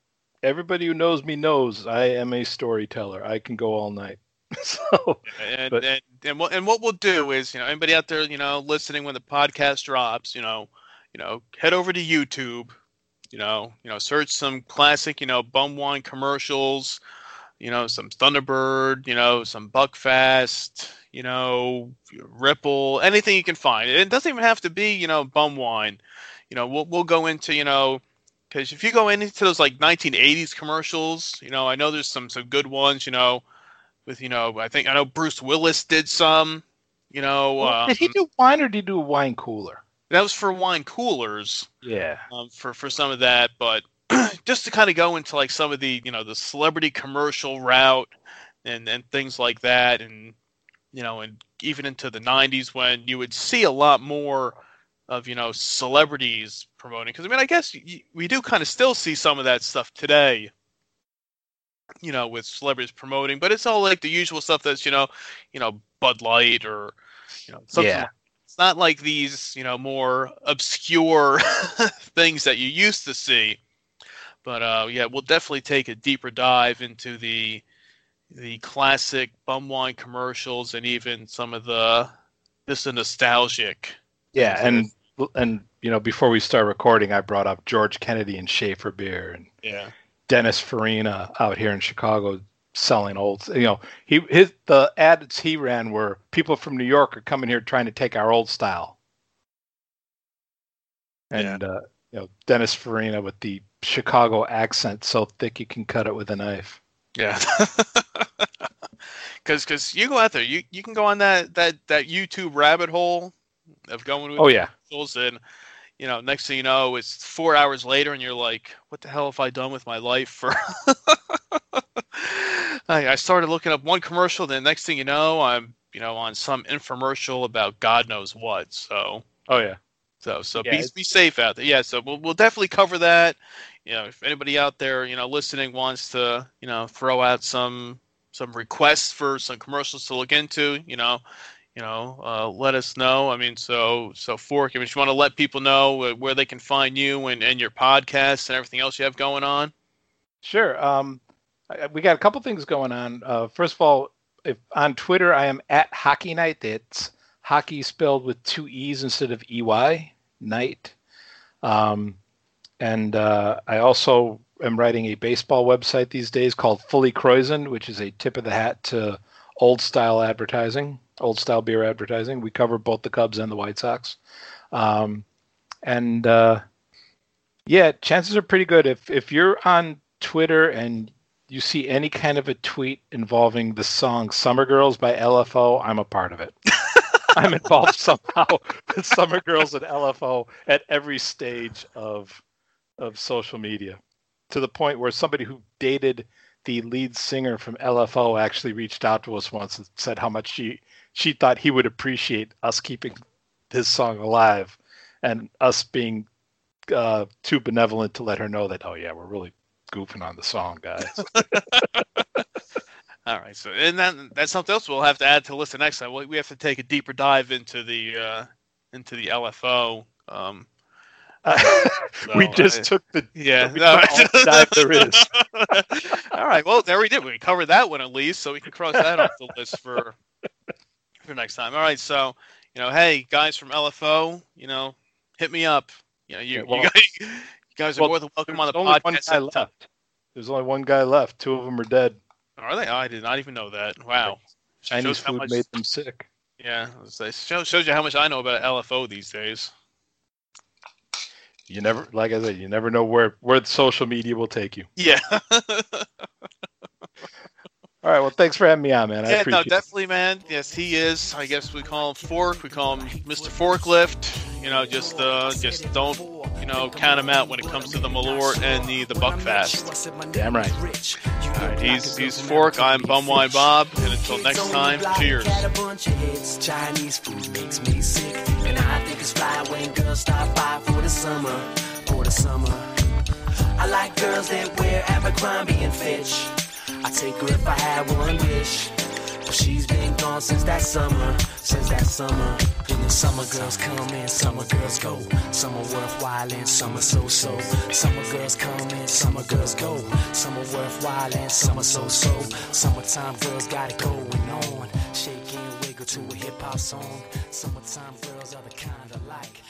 everybody who knows me knows I am a storyteller. I can go all night. so and, But- and and what and what we'll do is, you know, anybody out there, you know, listening when the podcast drops, you know, you know, head over to YouTube, you know, you know, search some classic, you know, bum wine commercials, you know, some Thunderbird, you know, some Buckfast, you know, Ripple, anything you can find. It doesn't even have to be, you know, bum wine. You know, we'll we'll go into, you know, because if you go into those like 1980s commercials, you know, I know there's some some good ones, you know, with you know, I think I know Bruce Willis did some, you know, Well, did he um, do wine or did he do a wine cooler? that was for wine coolers Yeah. um, for for some of that, but [clears throat] just to kind of go into like some of the you know the celebrity commercial route and and things like that, and you know, and even into the '90s when you would see a lot more of you know celebrities promoting. Because I mean, I guess y- we do kind of still see some of that stuff today. You know, with celebrities promoting, but it's all like the usual stuff that's you know, you know, Bud Light or you know something Yeah. it's not like these, you know, more obscure [laughs] things that you used to see. But uh, yeah, we'll definitely take a deeper dive into the the classic bum wine commercials and even some of the the nostalgic. Yeah, and and you know, before we start recording, I brought up George Kennedy and Schaefer beer and Yeah. Dennis Farina out here in Chicago selling old. You know, he his the ads he ran were people from New York are coming here trying to take our old style. And uh, you know, Dennis Farina with the Chicago accent so thick you can cut it with a knife. Yeah. [laughs] Cause, cause you go out there, you, you can go on that, that, that YouTube rabbit hole of going with Oh yeah. and you know next thing you know it's four hours later and you're like what the hell have i done with my life for [laughs] I, I started looking up one commercial then next thing you know i'm you know on some infomercial about god knows what so. Oh yeah. so so Yeah, be, it's- be safe out there. Yeah so we'll, we'll definitely cover that. You know if anybody out there you know listening wants to you know throw out some some requests for some commercials to look into you know you know uh, let us know i mean so so fork i mean if you want to let people know where they can find you and, and your podcast and everything else you have going on Sure. Um, I- we got a couple things going on. Uh, first of all, if on Twitter, I am at Hockey Night. It's hockey spelled with two e's instead of ey. Night. Um, and uh, I also am writing a baseball website these days called Fully Kraeusened, which is a tip of the hat to old style advertising, old style beer advertising. We cover both the Cubs and the White Sox. Um, and uh, yeah, chances are pretty good if if you're on Twitter and you see any kind of a tweet involving the song Summer Girls by LFO, I'm a part of it. [laughs] I'm involved somehow with Summer Girls and LFO at every stage of of social media to the point where somebody who dated the lead singer from LFO actually reached out to us once and said how much she she thought he would appreciate us keeping his song alive and us being uh, too benevolent to let her know that oh yeah we're really goofing on the song guys [laughs] All right, so and then that's something else we'll have to add to the list next time. We we have to take a deeper dive into the uh, into the LFO. Um, Uh, [laughs] we just I- took the yeah, [laughs] we no. all the dive there is. [laughs] All right, well there we did. We covered that one at least, so we can cross that off the list for for next time. All right, so you know, hey guys from LFO, you know, hit me up. You know, you, Yeah, well- you, guys, you guys are well, more than welcome on the There's only one guy anytime. left. There's only one guy left. Two of them are dead. Are they? Oh, I did not even know that. Wow. Chinese food much- made them sick. Yeah, it shows, shows you how much I know about LFO these days. You never, like I said, you never know where where social media will take you. Yeah. [laughs] All right. Well, thanks for having me on, man. I yeah, no, appreciate it. definitely, man. Yes, he is. I guess we call him Fork. We call him Mr. Forklift. You know, just uh, just don't you know count him out when it comes to the Malort and the the Buckfast. Damn right. All right, he's he's Fork. I'm Bumwine Bob, and until next time, cheers. Got a bunch of hits. Chinese food makes me sick. And I think it's fly when girls stop by for the summer. For the summer. I like girls that wear Abercrombie and Fitch. I take her if I had one wish. But she's been gone since that summer. Since that summer. And the summer girls come and summer girls go. Are worthwhile and some are so-so. Summer girls come and summer girls go. Are worthwhile and some are so-so. Summertime girls got it going on. Shake and wiggle to a hip hop song. Summertime girls are the kind I like.